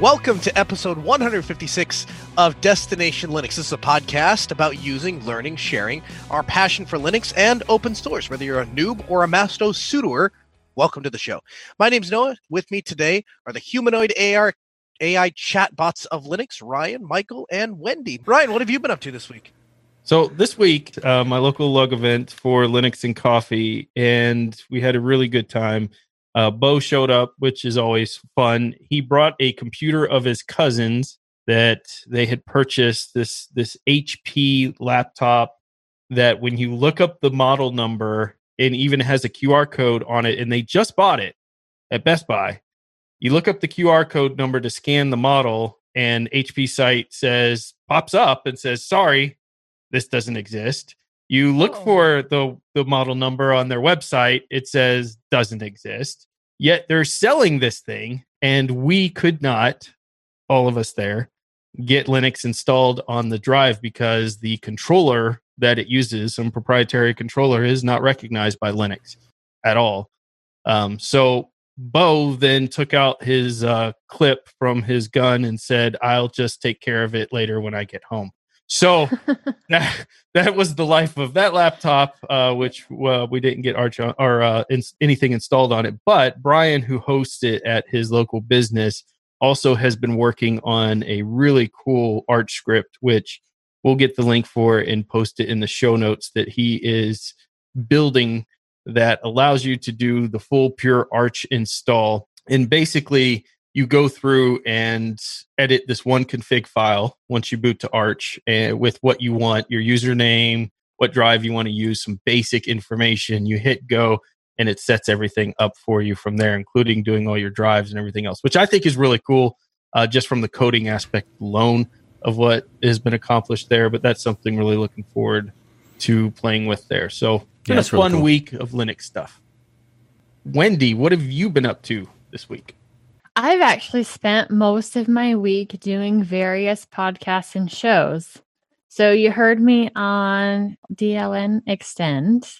Welcome to episode 156 of Destination Linux. This is a podcast about using, learning, sharing our passion for Linux and open source. Whether you're a noob or a master sudoer, welcome to the show. My name's Noah. With me today are the humanoid AR AI chatbots of Linux, Ryan, Michael, and Wendy. Ryan, what have you been up to this week? So this week, uh, my local lug event for Linux and coffee, and we had a really good time. Uh, Bo showed up, which is always fun. He brought a computer of his cousins that they had purchased this this HP laptop that when you look up the model number, and even has a QR code on it, and they just bought it at Best Buy. You look up the QR code number to scan the model, and HP site says pops up and says, "Sorry, this doesn't exist." You look Oh. for the the model number on their website, it says doesn't exist. Yet they're selling this thing, and we could not, all of us there, get Linux installed on the drive because the controller that it uses, some proprietary controller, is not recognized by Linux at all. Um, so Bo then took out his uh, clip from his gun and said, "I'll just take care of it later when I get home." So that, that was the life of that laptop, uh, which uh, we didn't get Arch on, or uh, anything installed on it. But Brian, who hosts it at his local business, also has been working on a really cool Arch script, which we'll get the link for and post it in the show notes that he is building that allows you to do the full pure Arch install. And basically, you go through and edit this one config file once you boot to Arch and with what you want, your username, what drive you want to use, some basic information. You hit go and it sets everything up for you from there, including doing all your drives and everything else, which I think is really cool uh, just from the coding aspect alone of what has been accomplished there. But that's something really looking forward to playing with there. So, it's been a really fun cool. week of Linux stuff. Wendy, what have you been up to this week? I've actually spent most of my week doing various podcasts and shows. So you heard me on DLN Extend,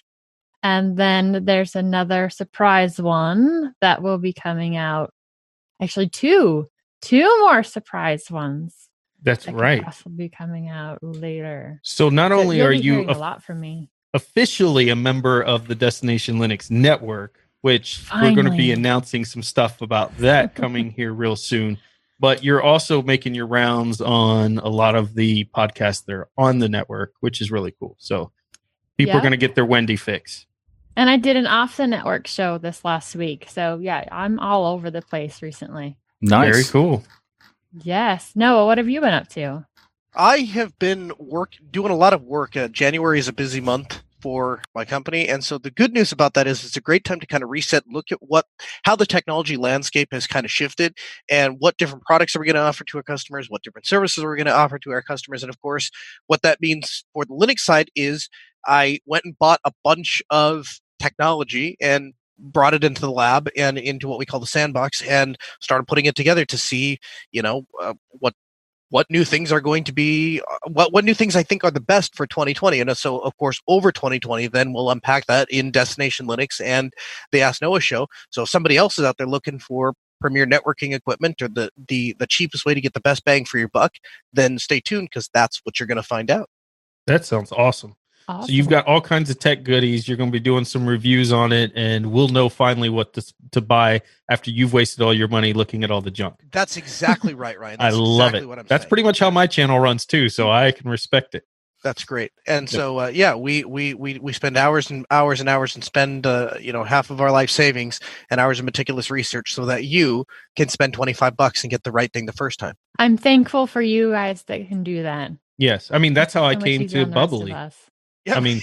and then there's another surprise one that will be coming out. Actually, two, two more surprise ones. That's that right. Possibly be coming out later. So not So only are you of- a lot from me. officially a member of the Destination Linux network, which we're going to be announcing some stuff about that coming here real soon. But you're also making your rounds on a lot of the podcasts that are on the network, which is really cool. So people are going to get their Wendy fix. And I did an off the network show this last week. So yeah, I'm all over the place recently. Nice. Very cool. Yes. Noah, what have you been up to? I have been work doing a lot of work. Uh, January is a busy month for my company, and so the good news about that is it's a great time to kind of reset, look at what how the technology landscape has kind of shifted, and what different products are we going to offer to our customers, what different services are we going to offer to our customers, and of course, what that means for the Linux side is I went and bought a bunch of technology and brought it into the lab and into what we call the sandbox and started putting it together to see you know uh, what what new things are going to be uh, what what new things I think are the best for 2020 and so of course over 2020 then we'll unpack that in Destination Linux and the Ask Noah show so if somebody else is out there looking for premier networking equipment or the the the cheapest way to get the best bang for your buck then stay tuned because that's what you're going to find out That sounds awesome. Awesome. So you've got all kinds of tech goodies. You're going to be doing some reviews on it, and we'll know finally what to, to buy after you've wasted all your money looking at all the junk. that's exactly right Ryan I That's love exactly it. what I'm That's saying. pretty much how my channel runs too, so I can respect it. That's great. And Yeah. so, uh, yeah, we, we, we, we spend hours and hours and hours and spend, uh, you know, half of our life savings and hours of meticulous research so that you can spend 25 bucks and get the right thing the first time. I'm thankful for you guys that can do that. Yes, I mean that's how I So much came to on the rest of Bubbly. Yeah. I mean,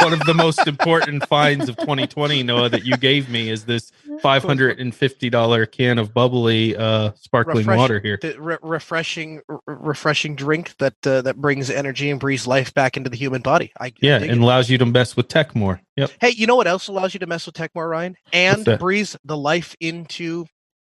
one of the most important finds of 2020, Noah, that you gave me is this $550 can of bubbly uh, sparkling Refresh- water here. The re- refreshing, refreshing drink that, uh, that brings energy and breathes life back into the human body. I, Yeah, and it. allows you to mess with tech more. Yep. Hey, you know what else allows you to mess with tech more, Ryan? And that? breathe the life into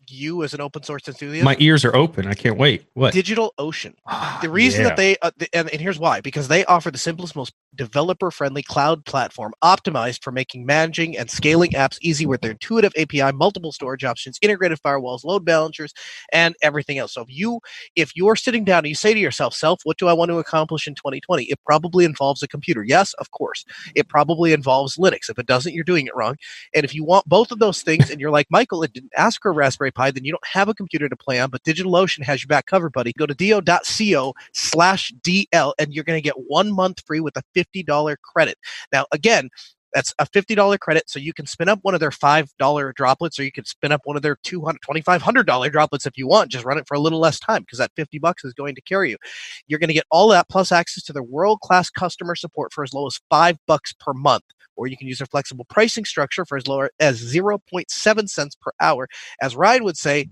you as an open source enthusiast, My ears are open. I can't wait. What? Digital Ocean. Ah, The reason yeah. that they uh, and, and here's why because they offer the simplest, most developer-friendly cloud platform optimized for making managing and scaling apps easy with their intuitive API, multiple storage options, integrated firewalls, load balancers, and everything else. So if you if you're sitting down and you say to yourself, "Self, what do I want to accomplish in 2020?" It probably involves a computer. Yes, of course. It probably involves Linux. If it doesn't, you're doing it wrong. And if you want both of those things, and you're like Michael, it didn't ask for a Raspberry Pi, then you don't have a computer to play on. But DigitalOcean has your back covered, buddy. Go to do.co slash DL, and you're going to get one month free with a $50 credit. Now, again, that's a $50 credit, so you can spin up one of their $5 droplets, or you can spin up one of their $200, $2,500 droplets if you want. Just run it for a little less time because that 50 bucks is going to carry you. You're going to get all that plus access to their world-class customer support for as low as five bucks per month or you can use their flexible pricing structure for as low as 0.7 cents per hour. As Ryan would say,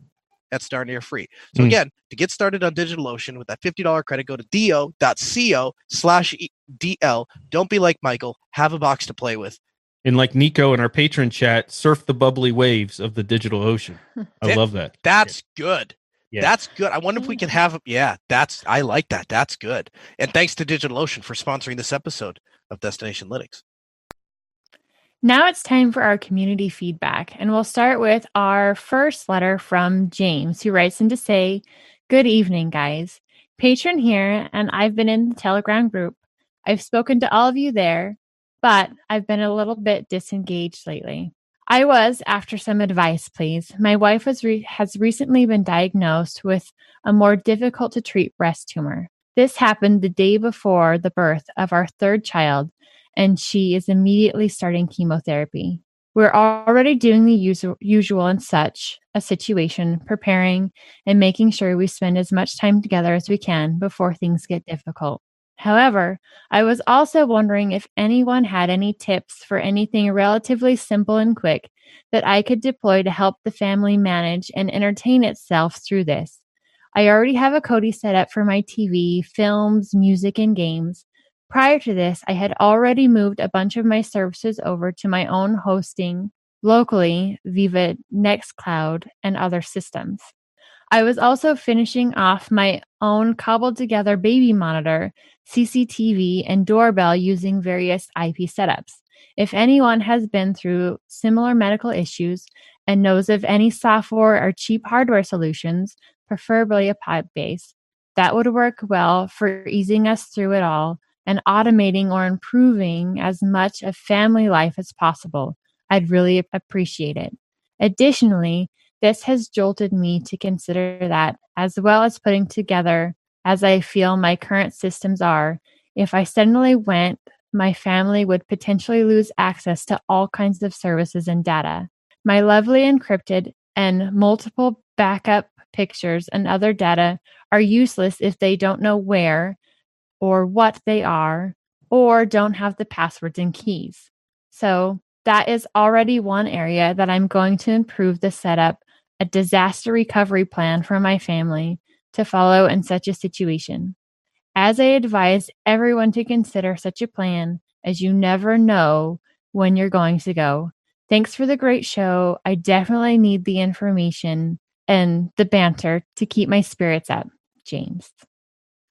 that's darn near free. So Hmm. again, to get started on DigitalOcean with that $50 credit, go to do.co slash DL. Don't be like Michael. Have a box to play with. And like Nico in our patron chat, surf the bubbly waves of the digital ocean. I love that. That's good. Yeah. That's good. I wonder if we can have yeah, that's I like that. That's good. And thanks to DigitalOcean for sponsoring this episode of Destination Linux. Now it's time for our community feedback, and we'll start with our first letter from James, who writes in to say, Good evening, guys. Patron here, and I've been in the Telegram group. I've spoken to all of you there, but I've been a little bit disengaged lately. I was, after some advice, please. My wife was re- has recently been diagnosed with a more difficult to treat breast tumor. This happened the day before the birth of our third child, and she is immediately starting chemotherapy. We're already doing the usual, in such a situation, preparing and making sure we spend as much time together as we can before things get difficult. However, I was also wondering if anyone had any tips for anything relatively simple and quick that I could deploy to help the family manage and entertain itself through this. I already have a Kodi set up for my TV, films, music, and games. Prior to this, I had already moved a bunch of my services over to my own hosting locally, Viva Nextcloud, and other systems. I was also finishing off my own cobbled together baby monitor, CCTV, and doorbell using various IP setups. If anyone has been through similar medical issues and knows of any software or cheap hardware solutions, preferably a pipe base, that would work well for easing us through it all and automating or improving as much of family life as possible. I'd really appreciate it. Additionally, this has jolted me to consider that, as well as putting together as I feel my current systems are, if I suddenly went, my family would potentially lose access to all kinds of services and data. My lovely encrypted and multiple backup pictures and other data are useless if they don't know where or what they are or don't have the passwords and keys. So, that is already one area that I'm going to improve the setup, a disaster recovery plan for my family to follow in such a situation. As I advise everyone to consider such a plan, as you never know when you're going to go. Thanks for the great show. I definitely need the information and the banter to keep my spirits up. James.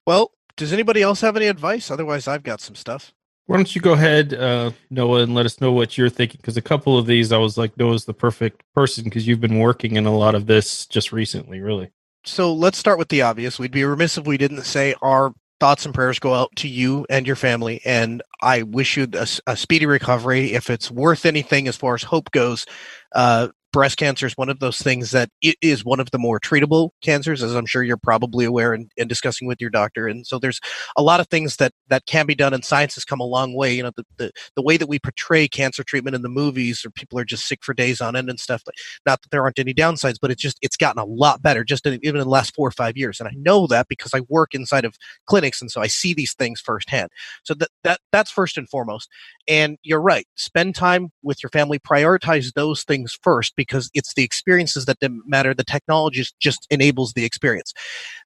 Well, does anybody else have any advice? Otherwise, I've got some stuff. Why don't you go ahead, uh, Noah, and let us know what you're thinking? Because a couple of these, I was like, Noah's the perfect person because you've been working in a lot of this just recently, really. So let's start with the obvious. We'd be remiss if we didn't say our thoughts and prayers go out to you and your family. And I wish you a, a speedy recovery. If it's worth anything as far as hope goes, uh, breast cancer is one of those things that it is one of the more treatable cancers, as I'm sure you're probably aware and, and discussing with your doctor. And so there's a lot of things that that can be done, and science has come a long way. You know, the the, the way that we portray cancer treatment in the movies, or people are just sick for days on end and stuff. Not that there aren't any downsides, but it's just it's gotten a lot better, just in, even in the last four or five years. And I know that because I work inside of clinics, and so I see these things firsthand. So that that that's first and foremost. And you're right. Spend time with your family. Prioritize those things first because it's the experiences that matter. The technology just enables the experience.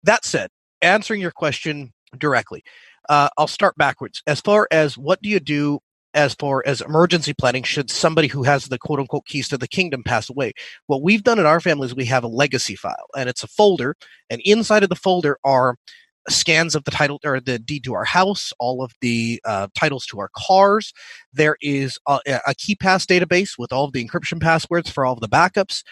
That said, answering your question directly, uh, I'll start backwards. As far as what do you do as far as emergency planning should somebody who has the quote unquote keys to the kingdom pass away. What we've done in our family is we have a legacy file and it's a folder and inside of the folder are scans of the title or the deed to our house, all of the uh, titles to our cars. There is a, a KeePass database with all of the encryption passwords for all of the backups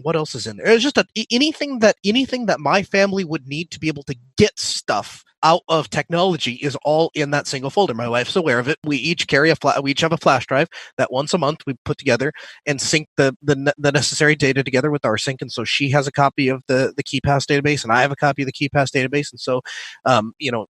what else is in there? It's just a, anything that anything that my family would need to be able to get stuff out of technology is all in that single folder. My wife's aware of it. We each carry a flash. We each have a flash drive that once a month we put together and sync the, the the necessary data together with our sync. And so she has a copy of the the KeePass database, and I have a copy of the KeePass database. And so, um, you know,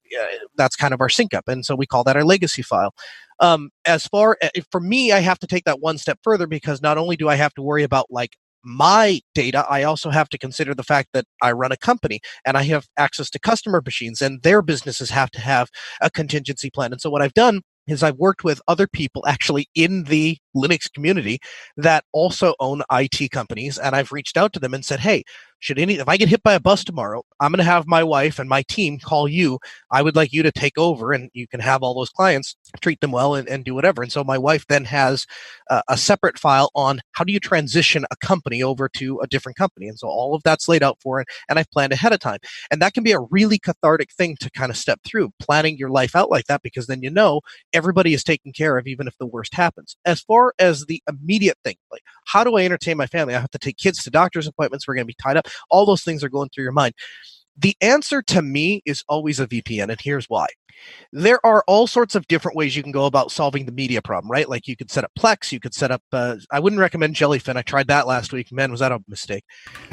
that's kind of our sync up. And so we call that our legacy file. Um, as far uh, for me, I have to take that one step further because not only do I have to worry about like my data, I also have to consider the fact that I run a company and I have access to customer machines and their businesses have to have a contingency plan. And so what I've done is I've worked with other people actually in the Linux community that also own IT companies. And I've reached out to them and said, Hey, should any, if I get hit by a bus tomorrow, I'm going to have my wife and my team call you. I would like you to take over and you can have all those clients, treat them well and, and do whatever. And so my wife then has uh, a separate file on how do you transition a company over to a different company. And so all of that's laid out for it. And I've planned ahead of time. And that can be a really cathartic thing to kind of step through planning your life out like that, because then you know everybody is taken care of, even if the worst happens. As far as the immediate thing, like how do I entertain my family? I have to take kids to doctor's appointments. We're going to be tied up all those things are going through your mind. The answer to me is always a VPN, and here's why. There are all sorts of different ways you can go about solving the media problem, right? Like you could set up Plex, you could set up. Uh, I wouldn't recommend Jellyfin. I tried that last week. Man, was that a mistake?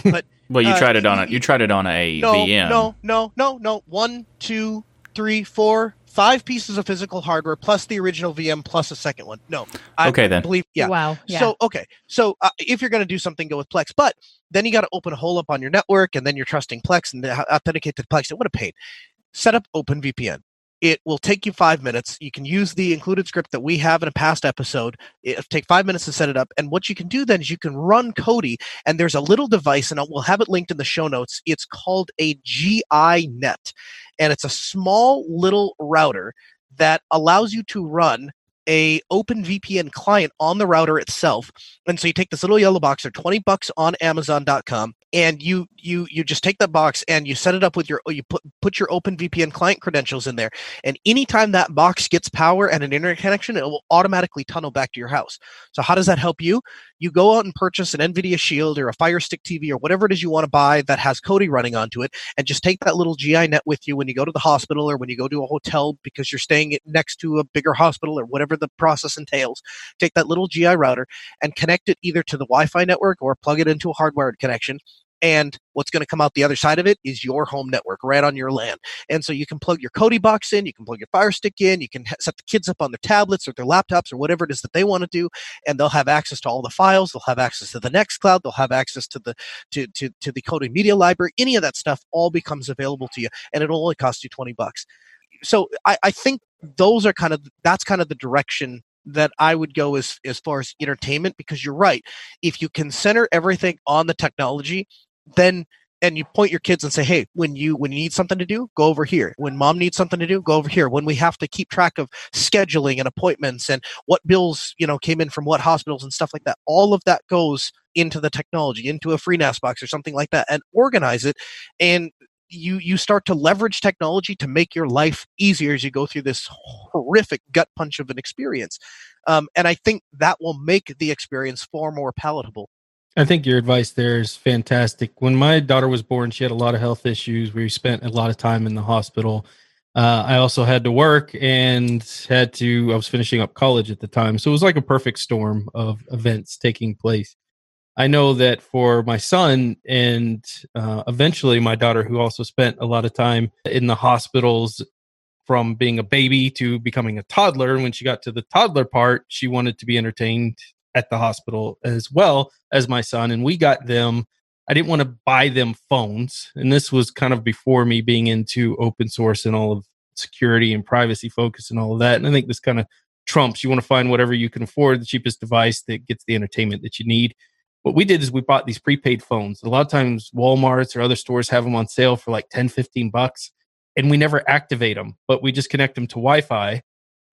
But well, you uh, tried it on a you tried it on a no, VM. No, no, no, no. One, two, three, four, five pieces of physical hardware plus the original VM plus a second one. No. I okay, then. Believe, yeah. Wow. Yeah. So, okay. So, uh, if you're going to do something, go with Plex. But then you got to open a hole up on your network and then you're trusting Plex and authenticate to Plex. What a pain. Set up OpenVPN. It will take you five minutes. You can use the included script that we have in a past episode. It'll take five minutes to set it up. And what you can do then is you can run Kodi, and there's a little device, and we'll have it linked in the show notes. It's called a GL.iNet and it's a small little router that allows you to run a open VPN client on the router itself. And so you take this little yellow box, they're 20 bucks on amazon.com and you you you just take that box and you set it up with your you put put your open VPN client credentials in there. And anytime that box gets power and an internet connection, it will automatically tunnel back to your house. So how does that help you? You go out and purchase an Nvidia Shield or a Fire Stick TV or whatever it is you want to buy that has Kodi running onto it and just take that little GL.iNet with you when you go to the hospital or when you go to a hotel because you're staying next to a bigger hospital or whatever the process entails. Take that little GL router and connect it either to the Wi Fi network or plug it into a hardwired connection and what's going to come out the other side of it is your home network right on your LAN. And so you can plug your Kodi box in, you can plug your Fire Stick in, you can set the kids up on their tablets or their laptops or whatever it is that they want to do, and they'll have access to all the files. They'll have access to the Nextcloud. They'll have access to the to to to the Kodi Media Library. Any of that stuff all becomes available to you, and it'll only cost you twenty bucks so I, I think those are kind of that's kind of the direction that I would go as as far as entertainment because you're right. If you can center everything on the technology, then and you point your kids and say, "Hey, when you when you need something to do, go over here. When mom needs something to do, go over here. When we have to keep track of scheduling and appointments and what bills you know came in from what hospitals and stuff like that, all of that goes into the technology, into a FreeNAS box or something like that, and organize it. And you you start to leverage technology to make your life easier as you go through this horrific gut punch of an experience um, and i think that will make the experience far more palatable. I think your advice there is fantastic. When my daughter was born she had a lot of health issues. We spent a lot of time in the hospital. Uh, i also had to work and had to i was finishing up college at the time so it was like a perfect storm of events taking place I know that for my son and uh, eventually my daughter, who also spent a lot of time in the hospitals from being a baby to becoming a toddler. And when she got to the toddler part, she wanted to be entertained at the hospital as well as my son. And we got them, I didn't want to buy them phones. And this was kind of before me being into open source and all of security and privacy focus and all of that. And I think this kind of trumps. You want to find whatever you can afford, the cheapest device that gets the entertainment that you need what we did is we bought these prepaid phones. A lot of times Walmarts or other stores have them on sale for like 10, 15 bucks and we never activate them, but we just connect them to Wi-Fi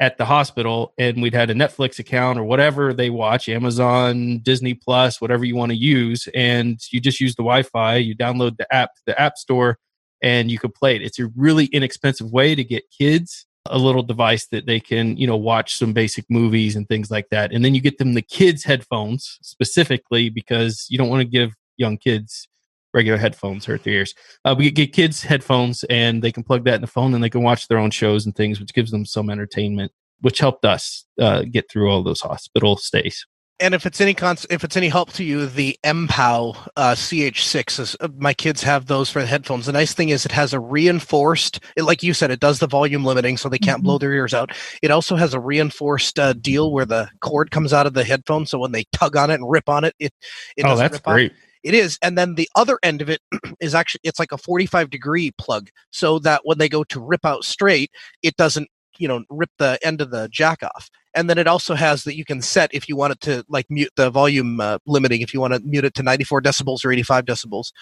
at the hospital and we'd had a Netflix account or whatever they watch, Amazon, Disney Plus, whatever you want to use. And you just use the Wi Fi, you download the app, the App Store, and you can play it. It's a really inexpensive way to get kids a little device that they can, you know, watch some basic movies and things like that. And then you get them the kids' headphones specifically because you don't want to give young kids regular headphones hurt their ears. Uh, we get kids headphones and they can plug that in the phone and they can watch their own shows and things, which gives them some entertainment, which helped us uh, get through all those hospital stays. And if it's any cons- if it's any help to you, the MPOW uh, CH6 is uh, my kids have those for the headphones. The nice thing is it has a reinforced, it, like you said, it does the volume limiting so they can't mm-hmm. blow their ears out. It also has a reinforced uh, deal where the cord comes out of the headphone, so when they tug on it and rip on it, it it oh that's great. Off. It is. And then the other end of it is actually, it's like a 45 degree plug so that when they go to rip out straight, it doesn't, you know, rip the end of the jack off. And then it also has that you can set if you want it to like mute the volume uh, limiting, if you want to mute it to 94 decibels or 85 decibels.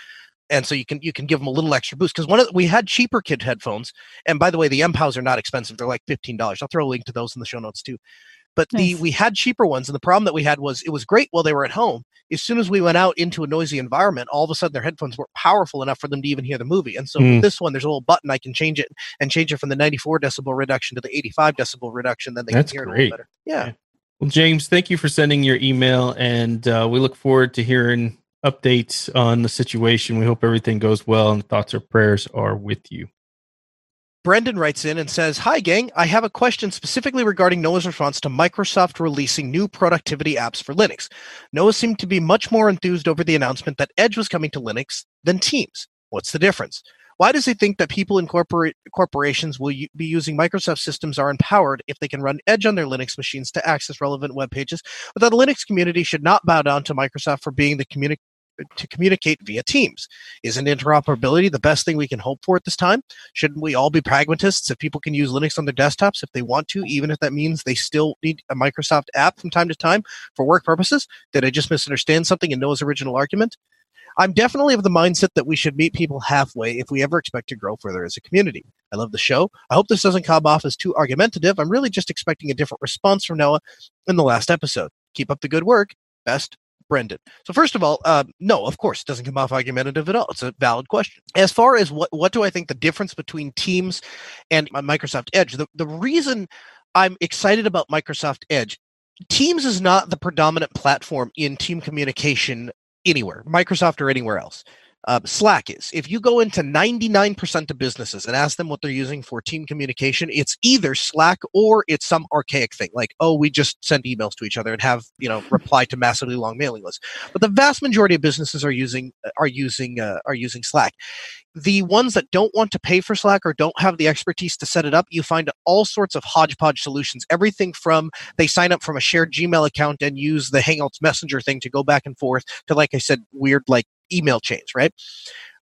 And so you can you can give them a little extra boost because one of the, we had cheaper kid headphones. And by the way the MPOWs are not expensive they're like $15 i'll throw a link to those in the show notes too but nice. the we had cheaper ones, and the problem that we had was it was great while they were at home. As soon as we went out into a noisy environment, all of a sudden their headphones weren't powerful enough for them to even hear the movie. And so mm. with this one, there's a little button I can change it and change it from the 94 decibel reduction to the 85 decibel reduction. Then they That's can hear great. it a little better. Yeah. yeah. Well, James, thank you for sending your email, and uh, we look forward to hearing updates on the situation. We hope everything goes well, and thoughts or prayers are with you. Brendan writes in and says, Hi, gang. I have a question specifically regarding Noah's response to Microsoft releasing new productivity apps for Linux. Noah seemed to be much more enthused over the announcement that Edge was coming to Linux than Teams. What's the difference? Why does he think that people in corporate corporations will be using Microsoft systems are empowered if they can run Edge on their Linux machines to access relevant web pages, but that the Linux community should not bow down to Microsoft for being the communi- to communicate via Teams. Isn't interoperability the best thing we can hope for at this time? Shouldn't we all be pragmatists if people can use Linux on their desktops if they want to, even if that means they still need a Microsoft app from time to time for work purposes? Did I just misunderstand something in Noah's original argument? I'm definitely of the mindset that we should meet people halfway if we ever expect to grow further as a community. I love the show. I hope this doesn't come off as too argumentative. I'm really just expecting a different response from Noah in the last episode. Keep up the good work. Best, Brendan. So first of all, uh, no, of course, it doesn't come off argumentative at all. It's a valid question. As far as what what do I think the difference between Teams and Microsoft Edge? The the reason I'm excited about Microsoft Edge, Teams is not the predominant platform in team communication anywhere, Microsoft or anywhere else uh, Slack is. If you go into 99% of businesses and ask them what they're using for team communication, it's either Slack or it's some archaic thing like, oh, we just send emails to each other and have, you know, reply to massively long mailing lists. But the vast majority of businesses are using are using uh, are using Slack. The ones that don't want to pay for Slack or don't have the expertise to set it up, you find all sorts of hodgepodge solutions. Everything from they sign up from a shared Gmail account and use the Hangouts Messenger thing to go back and forth to, like I said, weird like email chains, right?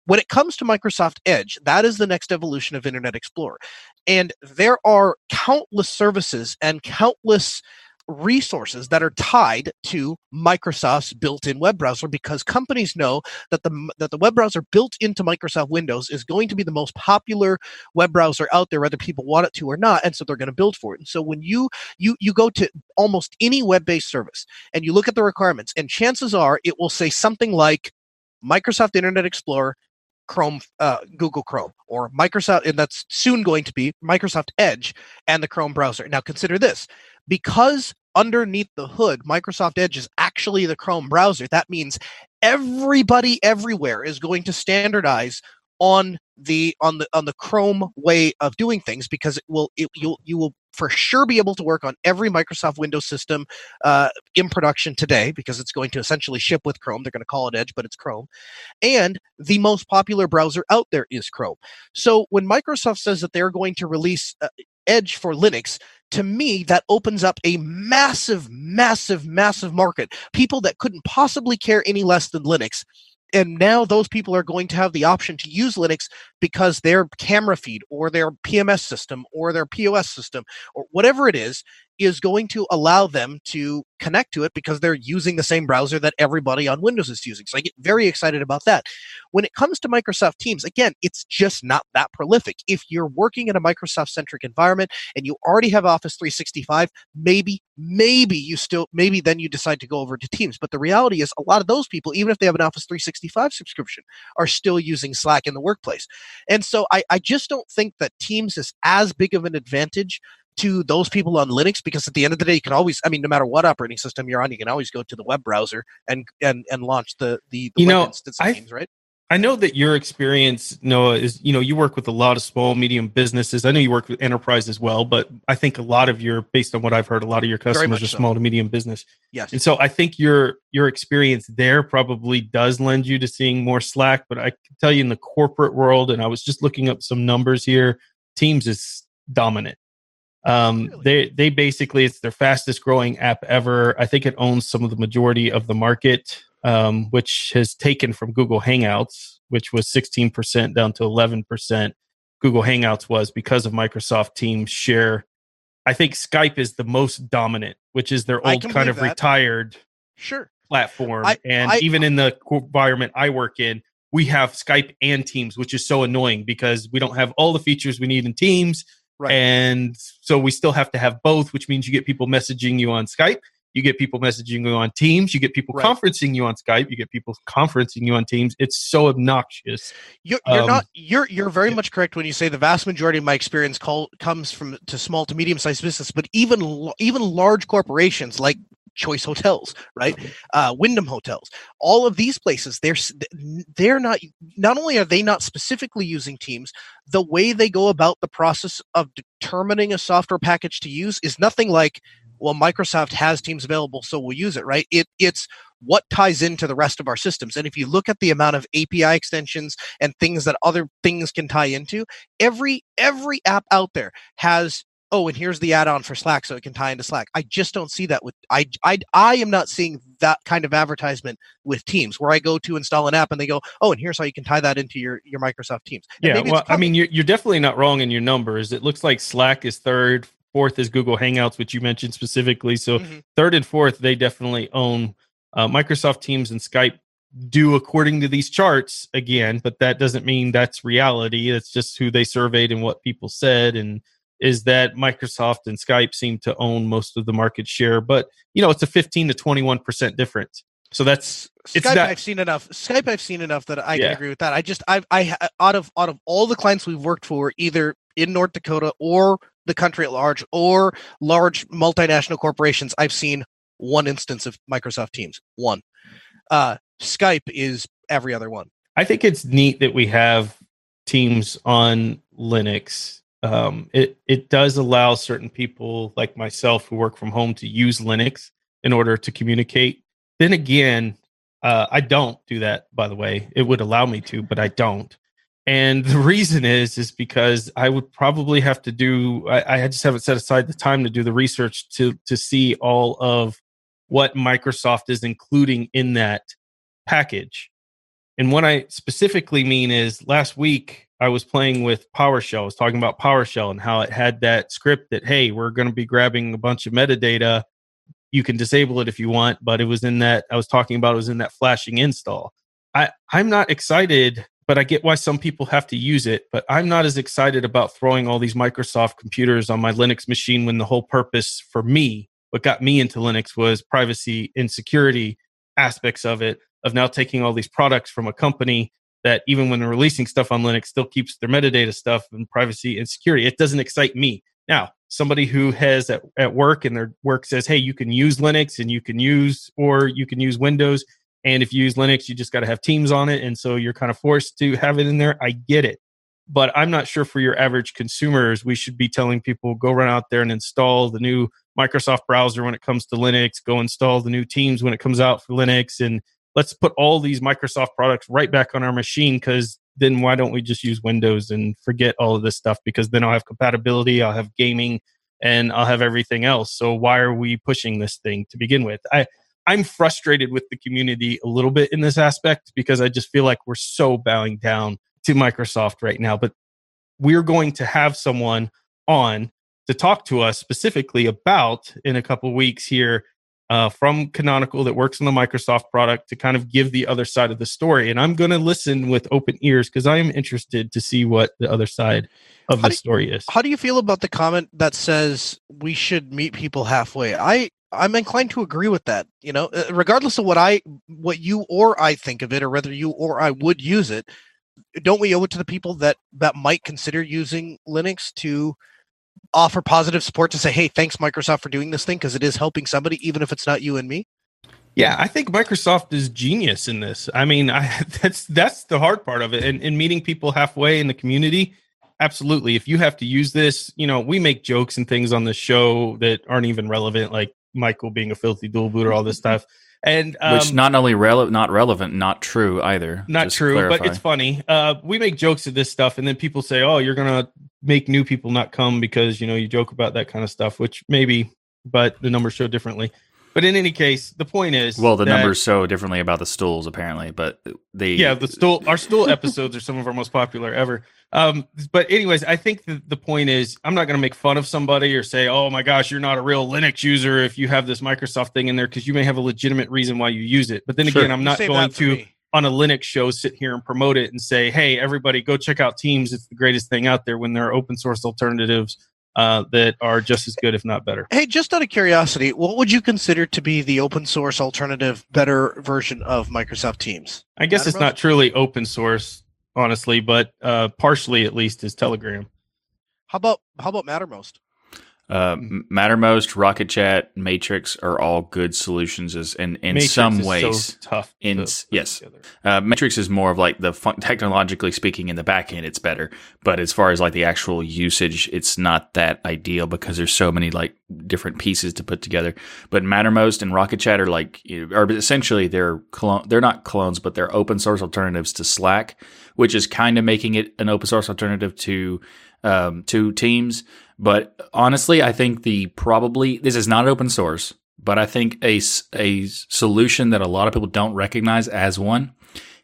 When it comes to Microsoft Edge, that is the next evolution of Internet Explorer. And there are countless services and countless resources that are tied to Microsoft's built-in web browser because companies know that the that the web browser built into Microsoft Windows is going to be the most popular web browser out there whether people want it to or not and so they're going to build for it. And so when you you you go to almost any web-based service and you look at the requirements and chances are it will say something like Microsoft Internet Explorer, Chrome, uh, Google Chrome, or Microsoft, and that's soon going to be Microsoft Edge and the Chrome browser. Now, consider this because underneath the hood, Microsoft Edge is actually the Chrome browser. That means everybody everywhere is going to standardize on the on the on the Chrome way of doing things because it will it, you'll you will for sure be able to work on every Microsoft Windows system uh, in production today because it's going to essentially ship with Chrome. They're going to call it Edge, but it's Chrome. And the most popular browser out there is Chrome. So when Microsoft says that they're going to release uh, Edge for Linux, to me, that opens up a massive, massive, massive market. People that couldn't possibly care any less than Linux and now those people are going to have the option to use Linux because their camera feed or their PMS system or their POS system or whatever it is is going to allow them to connect to it because they're using the same browser that everybody on Windows is using. So I get very excited about that. When it comes to Microsoft Teams, again, it's just not that prolific. If you're working in a Microsoft centric environment and you already have Office 365, maybe, maybe you still, maybe then you decide to go over to Teams. But the reality is, a lot of those people, even if they have an Office 365 subscription, are still using Slack in the workplace. And so I, I just don't think that Teams is as big of an advantage to those people on Linux because at the end of the day, you can always, I mean, no matter what operating system you're on, you can always go to the web browser and and and launch the the, the you know, instance of Teams, right? I know that your experience, Noah, is you know you work with a lot of small, medium businesses. I know you work with enterprise as well, but I think a lot of your, based on what I've heard, a lot of your customers are so. small to medium business. Yes, and so I think your your experience there probably does lend you to seeing more Slack. But I can tell you in the corporate world, and I was just looking up some numbers here. Teams is dominant. Um. They they basically it's their fastest growing app ever. I think it owns some of the majority of the market, um, which has taken from Google Hangouts, which was 16% down to 11%. Google Hangouts was because of Microsoft Teams share. I think Skype is the most dominant, which is their old kind of that. retired sure platform. I, and I, even in the environment I work in, we have Skype and Teams, which is so annoying because we don't have all the features we need in Teams Right. And so we still have to have both, which means you get people messaging you on Skype, you get people messaging you on Teams, you get people right. conferencing you on Skype, you get people conferencing you on Teams. It's so obnoxious. You're, you're um, not you're you're very yeah. much correct when you say the vast majority of my experience call, comes from to small to medium sized business, but even even large corporations like Choice Hotels, right? Uh, Wyndham Hotels. All of these places, they're they're not. Not only are they not specifically using Teams, the way they go about the process of determining a software package to use is nothing like, well, Microsoft has Teams available, so we'll use it, right? It it's what ties into the rest of our systems. And if you look at the amount of API extensions and things that other things can tie into, every every app out there has oh, and here's the add-on for Slack so it can tie into Slack. I just don't see that with I I I am not seeing that kind of advertisement with Teams where I go to install an app and they go, oh, and here's how you can tie that into your your Microsoft Teams. And yeah, well, I mean, you're you're definitely not wrong in your numbers. It looks like Slack is third, fourth is Google Hangouts, which you mentioned specifically. So mm-hmm. third and fourth, they definitely own. Uh, Microsoft Teams and Skype do according to these charts again, but that doesn't mean that's reality. That's just who they surveyed and what people said and is that Microsoft and Skype seem to own most of the market share, but you know, it's a 15 to 21% difference. So that's Skype. I've seen enough. Skype. I've seen enough that I yeah. can agree with that. I just, I, I, out of out of all the clients we've worked for, either in North Dakota or the country at large, or large multinational corporations, I've seen one instance of Microsoft Teams. One. Uh, Skype is every other one. I think it's neat that we have Teams on Linux um, it it does allow certain people like myself who work from home to use Linux in order to communicate. Then again, uh, I don't do that. By the way, it would allow me to, but I don't. And the reason is is because I would probably have to do. I, I just haven't set aside the time to do the research to to see all of what Microsoft is including in that package. And what I specifically mean is last week I was playing with PowerShell. I was talking about PowerShell and how it had that script that, hey, we're going to be grabbing a bunch of metadata. You can disable it if you want, but it was in that I was talking about it was in that flashing install. I, I'm not excited, but I get why some people have to use it. But I'm not as excited about throwing all these Microsoft computers on my Linux machine when the whole purpose for me, what got me into Linux was privacy and security aspects of it, of now taking all these products from a company that even when they're releasing stuff on Linux, still keeps their metadata stuff and privacy and security. It doesn't excite me. Now, somebody who has at, at work and their work says, hey, you can use Linux and you can use, or you can use Windows. And if you use Linux, you just got to have Teams on it. And so you're kind of forced to have it in there. I get it. But I'm not sure for your average consumers, we should be telling people go run out there and install the new Microsoft browser when it comes to Linux, go install the new Teams when it comes out for Linux, and let's put all these Microsoft products right back on our machine because then why don't we just use Windows and forget all of this stuff? Because then I'll have compatibility, I'll have gaming, and I'll have everything else. So why are we pushing this thing to begin with? I I'm frustrated with the community a little bit in this aspect because I just feel like we're so bowing down to Microsoft right now. But we're going to have someone on to talk to us specifically about in a couple weeks here uh, from Canonical that works on the Microsoft product to kind of give the other side of the story. And I'm going to listen with open ears because I am interested to see what the other side of how the story is. How do you feel about the comment that says we should meet people halfway? I I'm inclined to agree with that. You know, uh, regardless of what I what you or I think of it, or whether you or I would use it, don't we owe it to the people that that might consider using Linux to offer positive support to say, "Hey, thanks Microsoft for doing this thing because it is helping somebody, even if it's not you and me." Yeah, I think Microsoft is genius in this. I mean, I, that's that's the hard part of it, and, and meeting people halfway in the community. Absolutely, if you have to use this, you know, we make jokes and things on the show that aren't even relevant, like Michael being a filthy dual booter, all this stuff and um, which not only relevant, not relevant, not true either. Not true, but it's funny. Uh, we make jokes of this stuff, and then people say, "Oh, you're gonna make new people not come because you know you joke about that kind of stuff," which maybe, but the numbers show differently. But in any case, the point is, well, the that, numbers show differently about the stools apparently, but the yeah, the stool our stool episodes are some of our most popular ever. Um, but anyways, I think the, the point is, I'm not going to make fun of somebody or say, oh my gosh, you're not a real Linux user if you have this Microsoft thing in there because you may have a legitimate reason why you use it. But then sure. again, I'm not going to. Me. On a Linux show, sit here and promote it and say, "Hey, everybody, go check out Teams. It's the greatest thing out there." When there are open source alternatives uh, that are just as good, if not better. Hey, just out of curiosity, what would you consider to be the open source alternative, better version of Microsoft Teams? I guess it's not truly open source, honestly, but uh, partially at least is Telegram. How about how about Mattermost? Uh, Mattermost, Rocket Chat, Matrix are all good solutions as in, in some ways. So tough. In to yes, uh, Matrix is more of like the fun- technologically speaking in the back end, it's better. But as far as like the actual usage, it's not that ideal because there's so many like different pieces to put together. But Mattermost and Rocket Chat are like are essentially they're clone. They're not clones, but they're open source alternatives to Slack, which is kind of making it an open source alternative to um, to Teams but honestly, I think the probably this is not open source, but I think a a solution that a lot of people don't recognize as one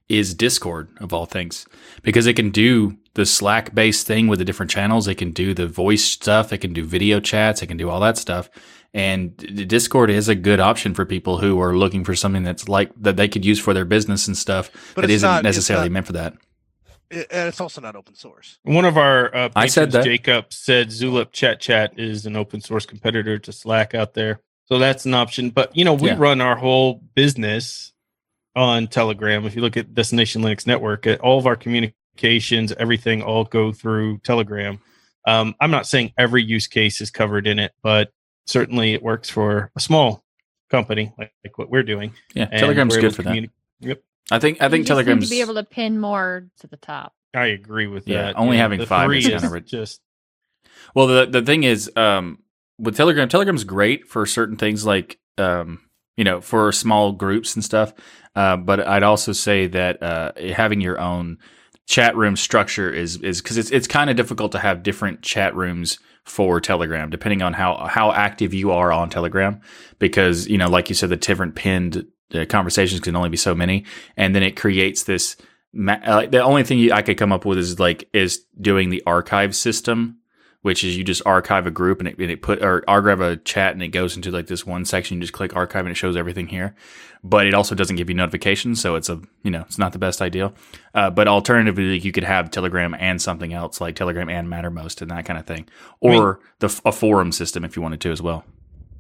is Discord of all things because it can do the Slack based thing with the different channels. It can do the voice stuff. It can do video chats. It can do all that stuff. And Discord is a good option for people who are looking for something that's like that they could use for their business and stuff but that isn't not, necessarily not, meant for that and it's also not open source. One of our uh, I said that Jacob said Zulip Chat Chat is an open source competitor to Slack out there, so that's an option. But you know, we yeah. run our whole business on Telegram. If you look at Destination Linux Network, all of our communications, everything, all go through Telegram. Um, I'm not saying every use case is covered in it, but certainly it works for a small company like, like what we're doing. Yeah, Telegram's good for that. Yep. I think I think Telegram's to be able to pin more to the top. I agree with yeah, that. Only yeah, having five is kind of just. Well, the the thing is, um, with Telegram, Telegram's great for certain things like, um, you know, for small groups and stuff. Uh, but I'd also say that uh, having your own chat room structure is is because it's it's kind of difficult to have different chat rooms for Telegram, depending on how how active you are on Telegram. Because you know, like you said, the different pinned the conversations can only be so many, and then it creates this. Uh, the only thing I could come up with is like is doing the archive system, which is you just archive a group and it, and it put or archive a chat and it goes into like this one section. You just click archive and it shows everything here, but it also doesn't give you notifications, so it's a you know it's not the best idea. Uh, but alternatively, you could have Telegram and something else like Telegram and Mattermost and that kind of thing, or I mean, the a forum system if you wanted to as well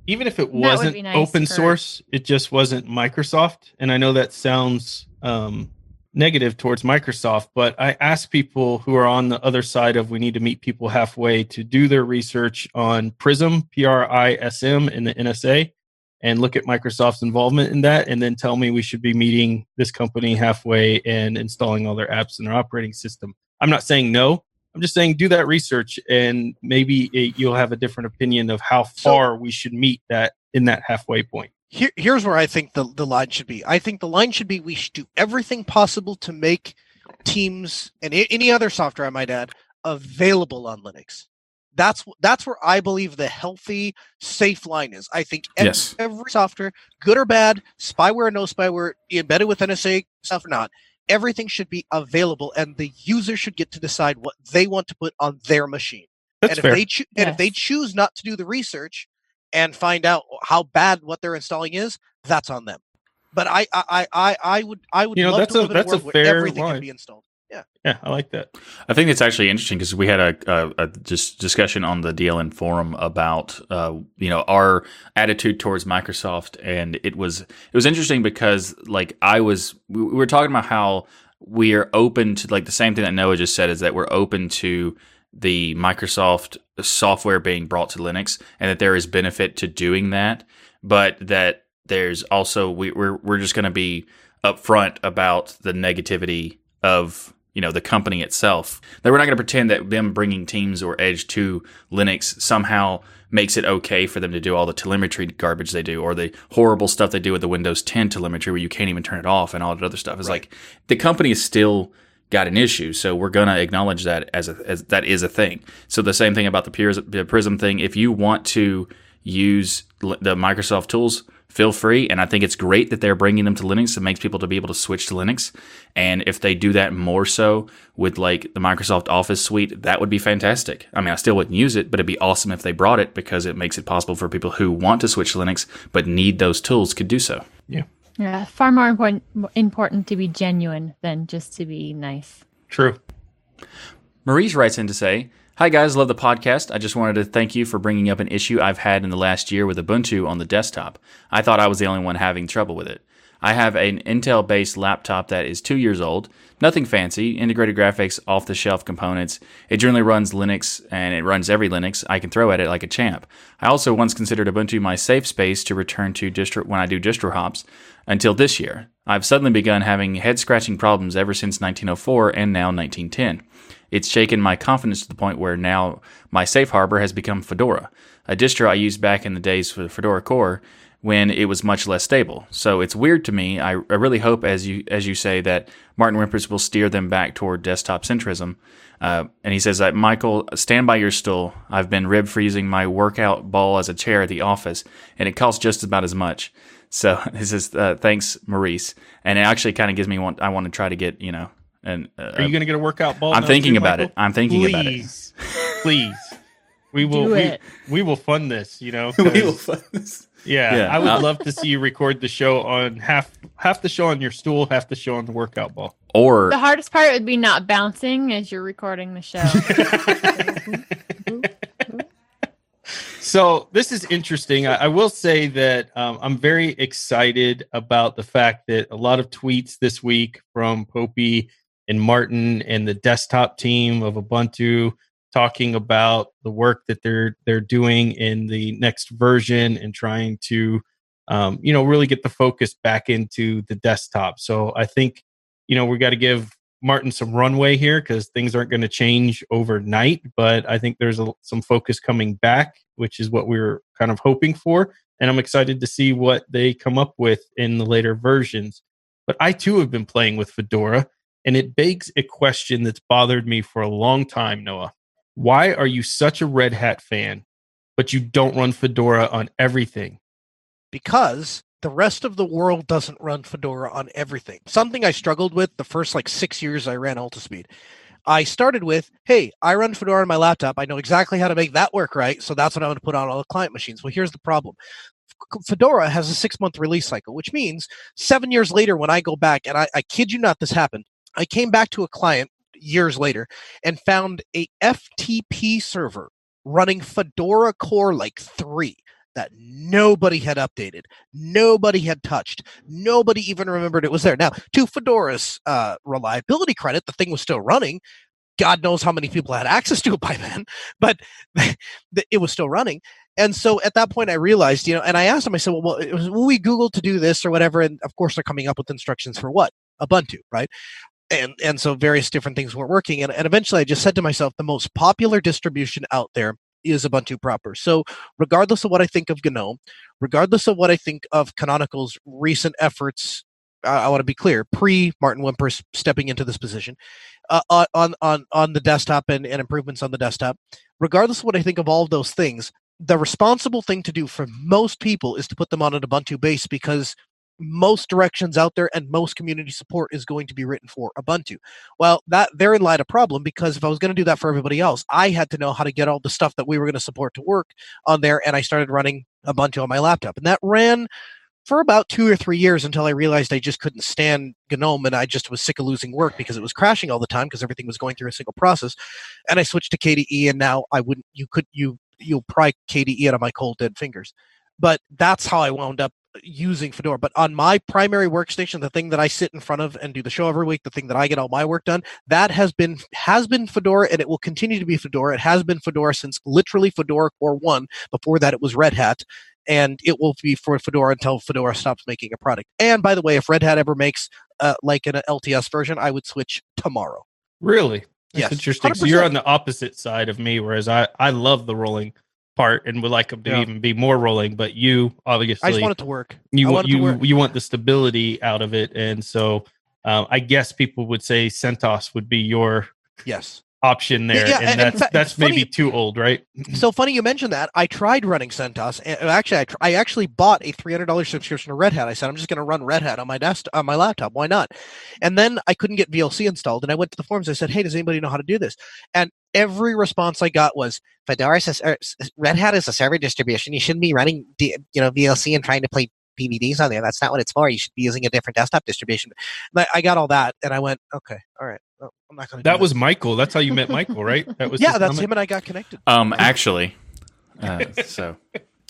even if it wasn't nice open for... source, it just wasn't Microsoft. And I know that sounds um, negative towards Microsoft, but I ask people who are on the other side of we need to meet people halfway to do their research on Prism, P R I S M, in the NSA, and look at Microsoft's involvement in that, and then tell me we should be meeting this company halfway and installing all their apps in their operating system. I'm not saying no. I'm just saying, do that research, and maybe it, you'll have a different opinion of how far so, we should meet that in that halfway point. Here, here's where I think the, the line should be. I think the line should be we should do everything possible to make Teams and any other software, I might add, available on Linux. That's that's where I believe the healthy, safe line is. I think every, yes. every software, good or bad, spyware, or no spyware, embedded with NSA stuff or not, everything should be available and the user should get to decide what they want to put on their machine. That's and if fair. they cho- and if they choose not to do the research and find out how bad what they're installing is, that's on them. But I I I I, I would I would You know, love that's to a- live in a that's a world where fair everything line. can be installed. Yeah, I like that. I think it's actually interesting because we had a, a, a just discussion on the DLN forum about uh, you know our attitude towards Microsoft, and it was it was interesting because like I was we we were talking about how we are open to like the same thing that Noah just said is that we're open to the Microsoft software being brought to Linux, and that there is benefit to doing that, but that there's also we, we're we're just going to be upfront about the negativity of you know the company itself. That we're not going to pretend that them bringing Teams or Edge to Linux somehow makes it okay for them to do all the telemetry garbage they do, or the horrible stuff they do with the Windows 10 telemetry where you can't even turn it off and all that other stuff. It's Right. like the company has still got an issue, so we're going to acknowledge that as a as that is a thing. So the same thing about the Prism thing. If you want to use the Microsoft tools, feel free. And I think it's great that they're bringing them to Linux. It makes people to be able to switch to Linux. And if they do that more so with like the Microsoft Office suite, that would be fantastic. I mean, I still wouldn't use it, but it'd be awesome if they brought it because it makes it possible for people who want to switch to Linux but need those tools could do so. Yeah, Yeah, far more important important to be genuine than just to be nice. True. Maurice writes in to say, Hi guys, love the podcast. I just wanted to thank you for bringing up an issue I've had in the last year with Ubuntu on the desktop. I thought I was the only one having trouble with it. I have an Intel based laptop that is two years old, nothing fancy, integrated graphics, off the shelf components. It generally runs Linux and it runs every Linux I can throw at it like a champ. I also once considered Ubuntu my safe space to return to distro when I do distro hops until this year. I've suddenly begun having head scratching problems ever since 1904 and now 1910. It's shaken my confidence to the point where now my safe harbor has become Fedora, a distro I used back in the days for Fedora Core when it was much less stable. So it's weird to me. I, I really hope, as you as you say, that Martin Wimpress will steer them back toward desktop centrism. Uh, and he says that Michael, stand by your stool. I've been rib freezing my workout ball as a chair at the office, and it costs just about as much. So he says, uh, thanks, Maurice. And it actually kind of gives me one. I want to try to get you know. And uh, Are you going to get a workout ball? I'm thinking too, about Michael? it. I'm thinking about it. Please, please. We will. Do we, it. we will fund this. You know. We will 'cause- fund this. Yeah, Yeah, I would uh, love to see you record the show on half half the show on your stool, half the show on the workout ball. Or The hardest part would be not bouncing as you're recording the show. so this is interesting. I, I will say that um, I'm very excited about the fact that a lot of tweets this week from Popey and Martin and the desktop team of Ubuntu talking about the work that they're they're doing in the next version and trying to um, you know really get the focus back into the desktop. So I think you know we got to give Martin some runway here because things aren't going to change overnight. But I think there's a, some focus coming back, which is what we were kind of hoping for. And I'm excited to see what they come up with in the later versions. But I too have been playing with Fedora, and it begs a question that's bothered me for a long time, Noah. Why are you such a Red Hat fan, but you don't run Fedora on everything? because the rest of the world doesn't run Fedora on everything. Something I struggled with the first like six years I ran Altispeed. I started with, hey, I run Fedora on my laptop. I know exactly how to make that work right. So that's what I'm going to put on all the client machines. Well, here's the problem. Fedora has a six month release cycle, which means seven years later, when I go back, and I, I kid you not, this happened. I came back to a client years later and found a FTP server running Fedora Core like three that nobody had updated, nobody had touched, nobody even remembered it was there. Now, to Fedora's uh, reliability credit, the thing was still running. God knows how many people had access to it by then, but it was still running. And so at that point, I realized, you know, and I asked him, I said, well, well we Google to do this or whatever? And of course, they're coming up with instructions for what? Ubuntu, right? And, and so various different things weren't working. And, and eventually I just said to myself, the most popular distribution out there is Ubuntu proper. So regardless of what I think of GNOME, regardless of what I think of Canonical's recent efforts, I, I want to be clear, pre Martin Wimpress stepping into this position, uh, on on on the desktop and, and improvements on the desktop, regardless of what I think of all of those things, the responsible thing to do for most people is to put them on an Ubuntu base because most directions out there and most community support is going to be written for Ubuntu. Well, that therein lied a problem because if I was going to do that for everybody else, I had to know how to get all the stuff that we were going to support to work on there, and I started running Ubuntu on my laptop, and that ran for about two or three years until I realized I just couldn't stand GNOME and I just was sick of losing work because it was crashing all the time because everything was going through a single process. And I switched to KDE and now I wouldn't you could you you'll pry KDE out of my cold dead fingers. But that's how I wound up using Fedora. But on my primary workstation, the thing that I sit in front of and do the show every week, the thing that I get all my work done, that has been has been Fedora and it will continue to be Fedora. It has been Fedora since literally Fedora Core 1. Before that it was Red Hat and it will be for Fedora until Fedora stops making a product. And by the way, if Red Hat ever makes uh, like an LTS version, I would switch tomorrow. Really? That's Yes, interesting. So you're on the opposite side of me, whereas I, I love the rolling part and would like them to Yeah. even be more rolling, but you obviously I just want it to work. you want want it to you work. you want the stability out of it, and so um, I guess people would say CentOS would be your Yes. Option there, yeah, and, and that's fact, that's it's funny- maybe too old, right? So funny you mentioned that. I tried running CentOS. And actually, I, tr- I actually bought a three hundred dollars subscription to Red Hat. I said I'm just going to run Red Hat on my desk on my laptop. Why not? And then I couldn't get VLC installed, and I went to the forums. I said, Hey, does anybody know how to do this? And every response I got was Fedora says er, Red Hat is a server distribution. You shouldn't be running D, you know VLC and trying to play DVDs on there. That's not what it's for. You should be using a different desktop distribution. But I got all that, and I went, okay, all right. Well, I'm not going to. That was Michael. That's how you met Michael, right? That was yeah. That's comment? him, and I got connected. Um, actually, uh, so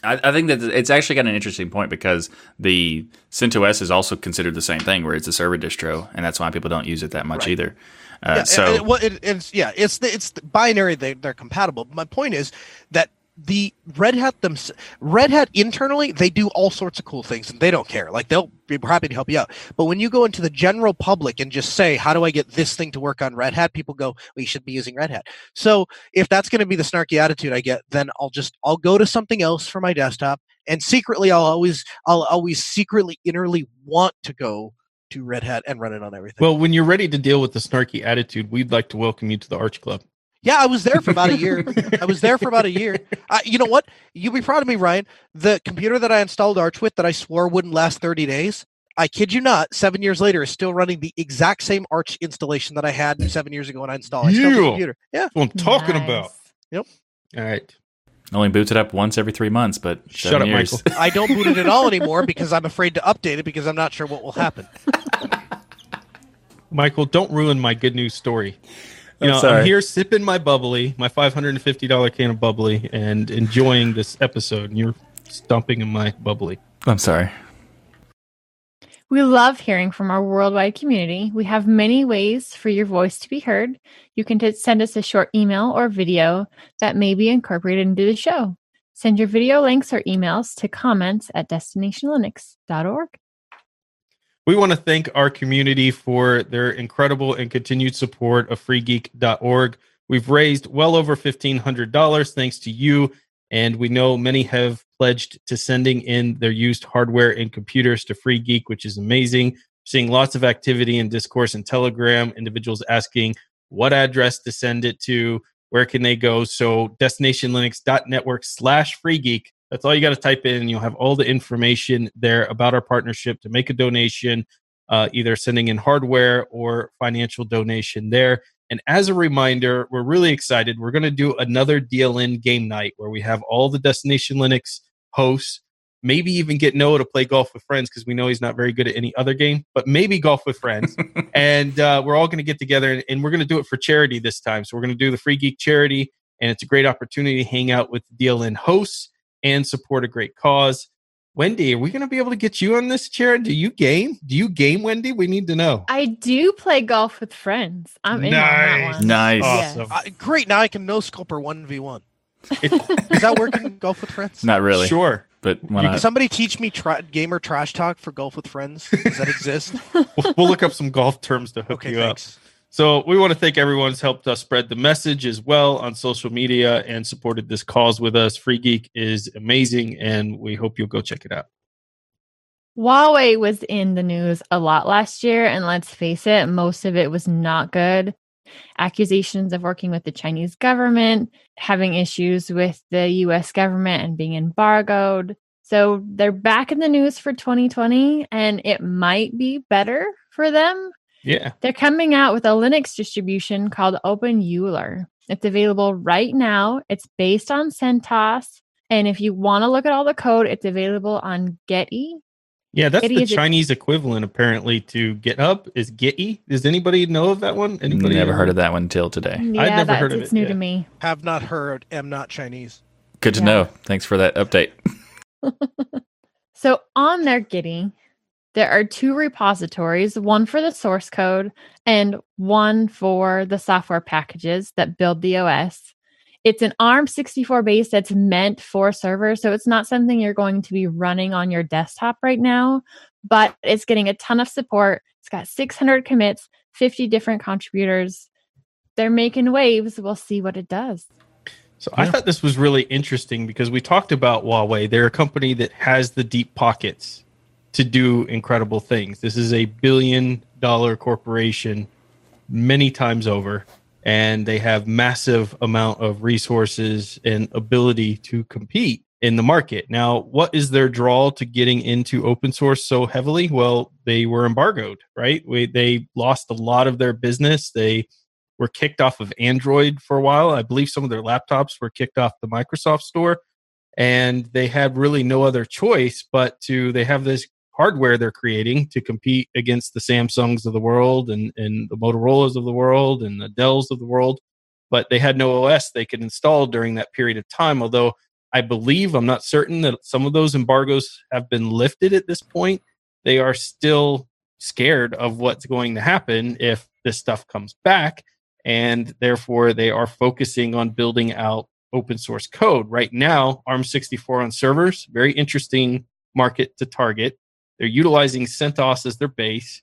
I, I think that it's actually got an interesting point because the CentOS is also considered the same thing, where it's a server distro, and that's why people don't use it that much Right. either. Uh, yeah, so and it, well, it, it's yeah, it's the, it's the binary. They they're compatible. My point is that the Red Hat them Red Hat internally they do all sorts of cool things and they don't care. Like they'll be happy to help you out. But when you go into the general public and just say, "How do I get this thing to work on Red Hat?" People go, "We should be using Red Hat." So if that's going to be the snarky attitude I get, then I'll just I'll go to something else for my desktop. And secretly, I'll always I'll always secretly innerly want to go to Red Hat and run it on everything. Well, when you're ready to deal with the snarky attitude, we'd like to welcome you to the Arch Club. Yeah, I was there for about a year. I was there for about a year. I, you know what? You'll be proud of me, Ryan. The computer that I installed Arch with that I swore wouldn't last 30 days, I kid you not, seven years later is still running the exact same Arch installation that I had seven years ago when I installed. I still the Yeah. computer. Yeah. That's what I'm talking Nice. about. Yep. All right. only boots it up once every three months, but Shut up, years. Michael. I don't boot it at all anymore because I'm afraid to update it because I'm not sure what will happen. Michael, don't ruin my good news story. You I'm know, I'm here sipping my bubbly, my $550 can of bubbly, and enjoying this episode, and you're stomping in my bubbly. I'm sorry. We love hearing from our worldwide community. We have many ways for your voice to be heard. You can t- send us a short email or video that may be incorporated into the show. Send your video links or emails to comments at destinationlinux.org. We want to thank our community for their incredible and continued support of freegeek.org. We've raised well over $1,500 thanks to you. And we know many have pledged to sending in their used hardware and computers to Free Geek, which is amazing. Seeing lots of activity in discourse and Telegram, individuals asking what address to send it to, where can they go. So destinationlinux.network slash free geek. That's all you got to type in, you'll have all the information there about our partnership to make a donation, uh, either sending in hardware or financial donation there. And as a reminder, we're really excited. We're going to do another DLN game night where we have all the Destination Linux hosts, maybe even get Noah to play golf with friends because we know he's not very good at any other game, but maybe golf with friends. and uh, we're all going to get together and, and we're going to do it for charity this time. So we're going to do the Free Geek charity, and it's a great opportunity to hang out with DLN hosts and support a great cause. Wendy, are we going to be able to get you on this chair? Do you game? Do you game, Wendy? We need to know. I do play golf with friends. I'm in on that Nice. one. Nice. Yes. Awesome. Uh, great. Now I can no sculper 1v1. Is that working Golf with Friends? Not really, Sure. but why Can not? somebody teach me tra- gamer trash talk for Golf with Friends? Does that exist? We'll, we'll look up some golf terms to hook okay, you up. So we want to thank everyone who's helped us spread the message as well on social media and supported this cause with us. Free Geek is amazing, and we hope you'll go check it out. Huawei was in the news a lot last year, and let's face it, most of it was not good. Accusations of working with the Chinese government, having issues with the US government and being embargoed. So they're back in the news for 2020 and it might be better for them. Yeah. They're coming out with a Linux distribution called openEuler. It's available right now. It's based on CentOS. And if you want to look at all the code, it's available on Gitee. Yeah, that's Gitee the is a- Chinese equivalent apparently to GitHub is Gitee. Does anybody know of that one? Anybody Never heard of that one until today. Yeah, I've never that's, heard of it's new yeah. to me. Have not heard. Am not Chinese. Good to Yeah. know. Thanks for that update. So on their Gitee, there are two repositories, one for the source code and one for the software packages that build the OS. It's an ARM64 base that's meant for servers, so it's not something you're going to be running on your desktop right now, but it's getting a ton of support. It's got 600 commits, 50 different contributors. They're making waves. We'll see what it does. So I thought this was really interesting because we talked about Huawei. They're a company that has the deep pockets to do incredible things. This is a billion dollar corporation many times over and they have massive amount of resources and ability to compete in the market. Now, what is their draw to getting into open source so heavily? Well, they were embargoed, right? We, they lost a lot of their business. They were kicked off of Android for a while. I believe some of their laptops were kicked off the Microsoft store and they had really no other choice but to they have this hardware they're creating to compete against the Samsungs of the world and, and the Motorola's of the world and the Dells of the world. But they had no OS they could install during that period of time. Although I believe, I'm not certain that some of those embargoes have been lifted at this point. They are still scared of what's going to happen if this stuff comes back. And therefore, they are focusing on building out open source code. Right now, ARM64 on servers, very interesting market to target. They're utilizing CentOS as their base,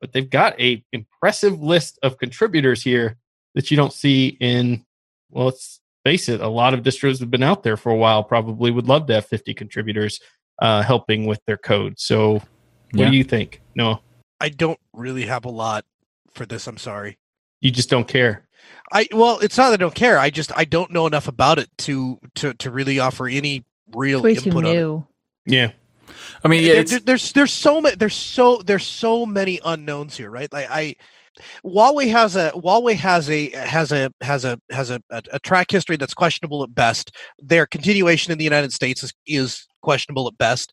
but they've got a impressive list of contributors here that you don't see in, well, let's face it, a lot of distros have been out there for a while, probably would love to have 50 contributors uh, helping with their code. So, what Yeah. do you think? No, I don't really have a lot for this. I'm sorry. you just don't care. I well, it's not that I don't care. I just I don't know enough about it to to to really offer any real Way too input on it. new. Yeah. I mean, yeah, There- there- there's there's so many there's so there's so many unknowns here, right? Like I Huawei has a Huawei has a has a has a has a, a, a track history that's questionable at best. Their continuation in the United States is is questionable at best.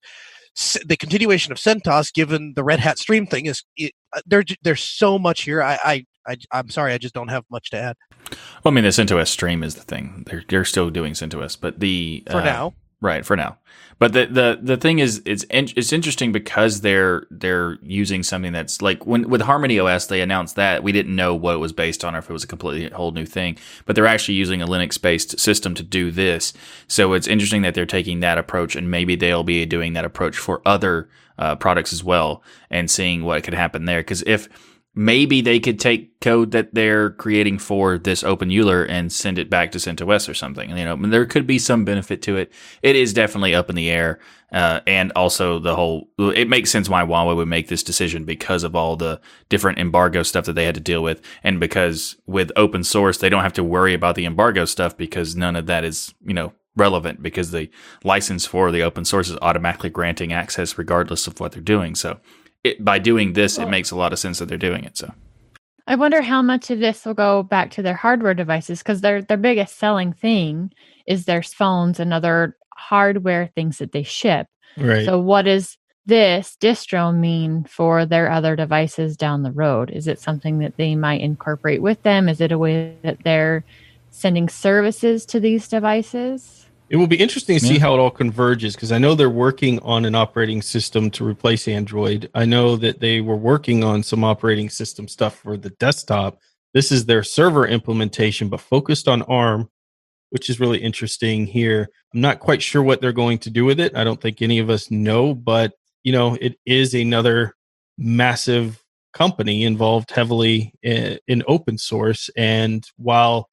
S- The continuation of CentOS, given the Red Hat Stream thing, is it, uh, there. There's so much here. I, I I I'm sorry, I just don't have much to add well, I mean, the CentOS stream is the thing. They're they're still doing CentOS, but the for uh, now. Right for now, but the the the thing is, it's in, it's interesting because they're they're using something that's like when with Harmony OS they announced that we didn't know what it was based on or if it was a completely whole new thing, but they're actually using a Linux based system to do this. So it's interesting that they're taking that approach, and maybe they'll be doing that approach for other uh, products as well, and seeing what could happen there. Because if maybe they could take code that they're creating for this openEuler and send it back to CentOS or something. You know, I mean, there could be some benefit to it. It is definitely up in the air, uh, and also the whole. It makes sense why Huawei would make this decision because of all the different embargo stuff that they had to deal with, and because with open source they don't have to worry about the embargo stuff because none of that is you know relevant because the license for the open source is automatically granting access regardless of what they're doing. So. It, by doing this, it makes a lot of sense that they're doing it. So, I wonder how much of this will go back to their hardware devices because their their biggest selling thing is their phones and other hardware things that they ship. Right. So what does this distro mean for their other devices down the road? Is it something that they might incorporate with them? Is it a way that they're sending services to these devices? It will be interesting to see Yeah. how it all converges because I know they're working on an operating system to replace Android. I know that they were working on some operating system stuff for the desktop. This is their server implementation, but focused on ARM, which is really interesting here. I'm not quite sure what they're going to do with it. I don't think any of us know, but you know, it is another massive company involved heavily in, in open source. And while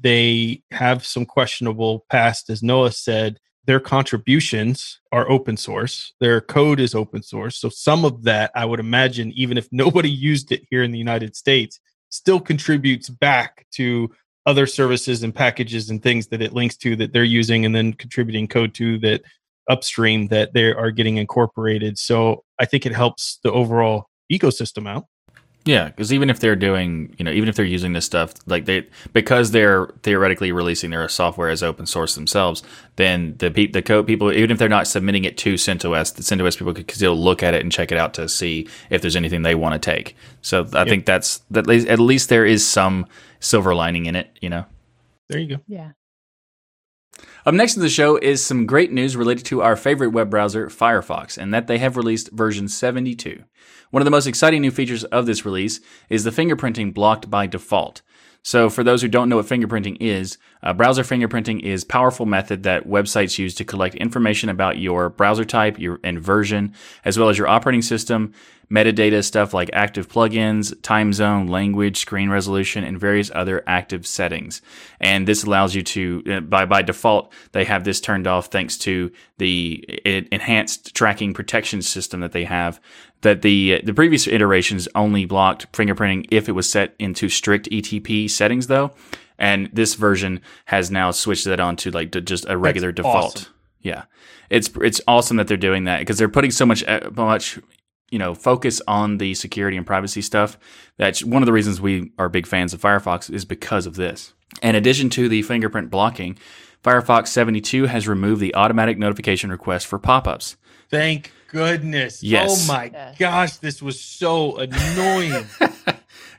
they have some questionable past, as Noah said. Their contributions are open source. Their code is open source. So some of that, I would imagine, even if nobody used it here in the United States, still contributes back to other services and packages and things that it links to that they're using and then contributing code to that upstream that they are getting incorporated. So I think it helps the overall ecosystem out. Yeah, because even if they're doing, you know, even if they're using this stuff, like they, because they're theoretically releasing their software as open source themselves, then the pe- the code people, even if they're not submitting it to CentOS, the CentOS people could still look at it and check it out to see if there's anything they want to take. So I Yep. think that's that. At least there is some silver lining in it, you know. There you go. Yeah. Up next in the show is some great news related to our favorite web browser, Firefox, and that they have released version 72. One of the most exciting new features of this release is the fingerprinting blocked by default. So, for those who don't know what fingerprinting is, uh, browser fingerprinting is a powerful method that websites use to collect information about your browser type your, and version, as well as your operating system, metadata stuff like active plugins, time zone, language, screen resolution, and various other active settings. And this allows you to, uh, by by default, they have this turned off thanks to the e- enhanced tracking protection system that they have. That the the previous iterations only blocked fingerprinting if it was set into strict ETP settings, though. And this version has now switched that on to like to just a regular default. awesome. Yeah, it's it's awesome that they're doing that because they're putting so much uh, much you know focus on the security and privacy stuff. That's one of the reasons we are big fans of Firefox is because of this. In addition to the fingerprint blocking, Firefox 72 has removed the automatic notification request for pop-ups. Thank goodness. Yes. Oh my Yes. gosh, this was so annoying.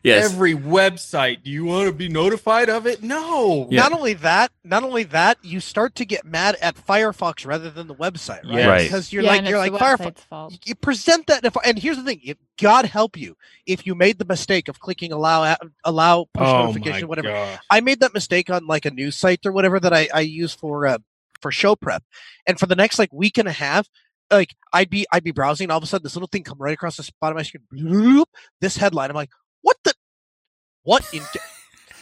Yes, Every website, do you want to be notified of it? No. Yeah. Not only that, not only that, you start to get mad at Firefox rather than the website, right? Yes. Right. Because you're yeah, like you're like Firefox. website's fault. You present that, if, and here's the thing: if God help you if you made the mistake of clicking allow a- allow push Oh notification, whatever. gosh. I made that mistake on like a news site or whatever that I, I use for uh, for show prep, and for the next like week and a half, like I'd be I'd be browsing, and all of a sudden this little thing come right across the bottom of my screen. bloop, This headline, I'm like, what the, what in?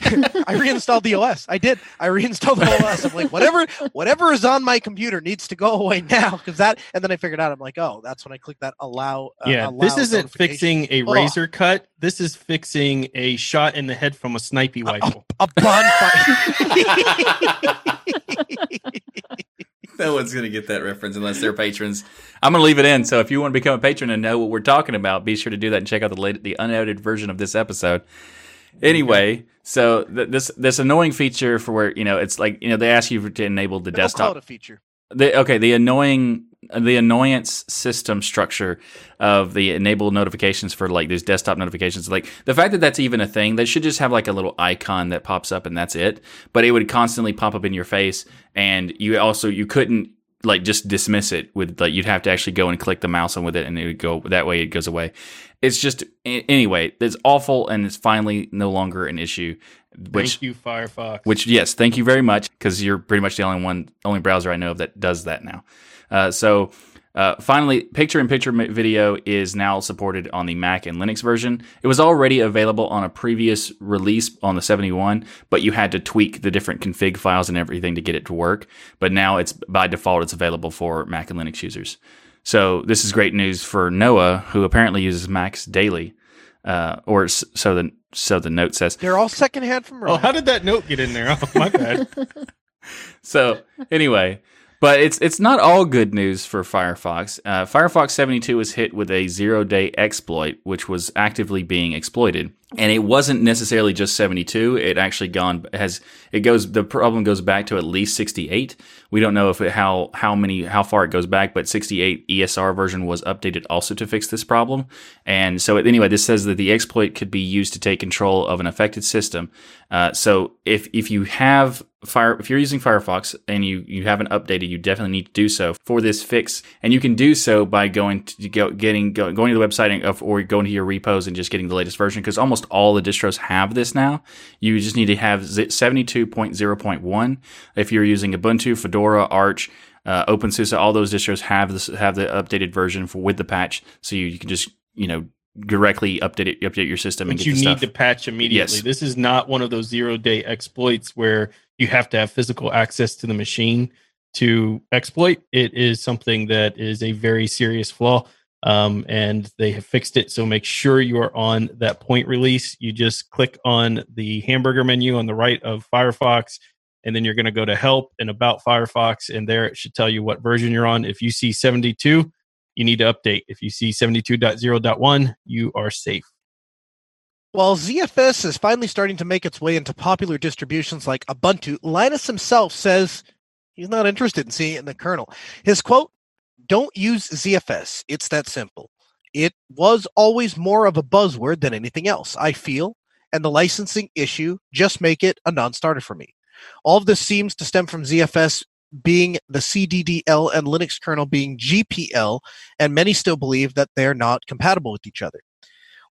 I reinstalled the OS. I did. I reinstalled the OS. I'm like, whatever, whatever is on my computer needs to go away now because that. And then I figured out, I'm like, oh, that's when I click that allow. Uh, yeah, allow this isn't fixing a Oh. razor cut. This is fixing a shot in the head from a snipey rifle. a bonfire. no one's going to get that reference unless they're patrons. I'm going to leave it in. So if you want to become a patron and know what we're talking about, be sure to do that and check out the late, the unedited version of this episode. Anyway, so th- this this annoying feature for where you know it's like you know they ask you to enable the They'll call desktop it a feature. the okay the annoying the annoyance system structure of the enable notifications for like these desktop notifications like the fact that that's even a thing they should just have like a little icon that pops up and that's it but it would constantly pop up in your face and you also you couldn't like just dismiss it with like you'd have to actually go and click the mouse on with it and it would go that way it goes away it's just anyway it's awful and it's finally no longer an issue which Thank you, Firefox. which yes, thank you very much because you're pretty much the only one, only browser I know of that does that now. Uh, so uh, finally, picture-in-picture video is now supported on the Mac and Linux version. It was already available on a previous release on the 71, but you had to tweak the different config files and everything to get it to work. But now it's by default it's available for Mac and Linux users. So this is great news for Noah, who apparently uses Macs daily, uh, or s- so the so the note says. They're all secondhand from oh, Ryan. how did that note get in there? Oh, my bad. so anyway, but it's it's not all good news for Firefox. Uh, Firefox 72 was hit with a zero day exploit, which was actively being exploited, and it wasn't necessarily just 72. It actually gone has it goes the problem goes back to at least 68. We don't know if it, how how many how far it goes back, but 68 ESR version was updated also to fix this problem. And so anyway, this says that the exploit could be used to take control of an affected system. Uh, so if if you have Fire, if you're using Firefox and you, you haven't updated, you definitely need to do so for this fix. And you can do so by going to go, getting go, going to the website and, or going to your repos and just getting the latest version because almost all the distros have this now. You just need to have 72.0.1 if you're using Ubuntu, Fedora, Arch. Uh, OpenSUSE, all those distros have this have the updated version for with the patch, so you, you can just you know directly update it, update your system and but get you need stuff. to patch immediately. Yes. This is not one of those zero day exploits where you have to have physical access to the machine to exploit. It is something that is a very serious flaw. Um, and they have fixed it. So make sure you are on that point release. You just click on the hamburger menu on the right of Firefox and then you're going to go to help and about Firefox, and there it should tell you what version you're on. If you see 72, you need to update. If you see 72.0.1, you are safe. While ZFS is finally starting to make its way into popular distributions like Ubuntu, Linus himself says he's not interested in seeing it in the kernel. His quote, don't use ZFS. It's that simple. It was always more of a buzzword than anything else, I feel, and the licensing issue just make it a non-starter for me. All of this seems to stem from ZFS being the CDDL and Linux kernel being GPL, and many still believe that they're not compatible with each other.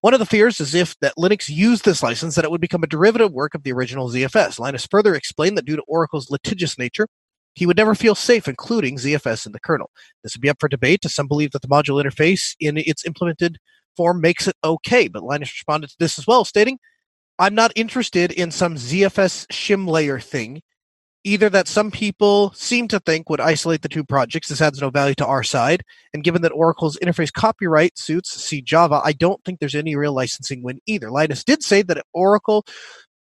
One of the fears is if that Linux used this license, that it would become a derivative work of the original ZFS. Linus further explained that due to Oracle's litigious nature, he would never feel safe including ZFS in the kernel. This would be up for debate, as some believe that the module interface in its implemented form makes it okay. But Linus responded to this as well, stating, I'm not interested in some ZFS shim layer thing. Either that some people seem to think would isolate the two projects. This adds no value to our side. And given that Oracle's interface copyright suits C Java, I don't think there's any real licensing win either. Linus did say that Oracle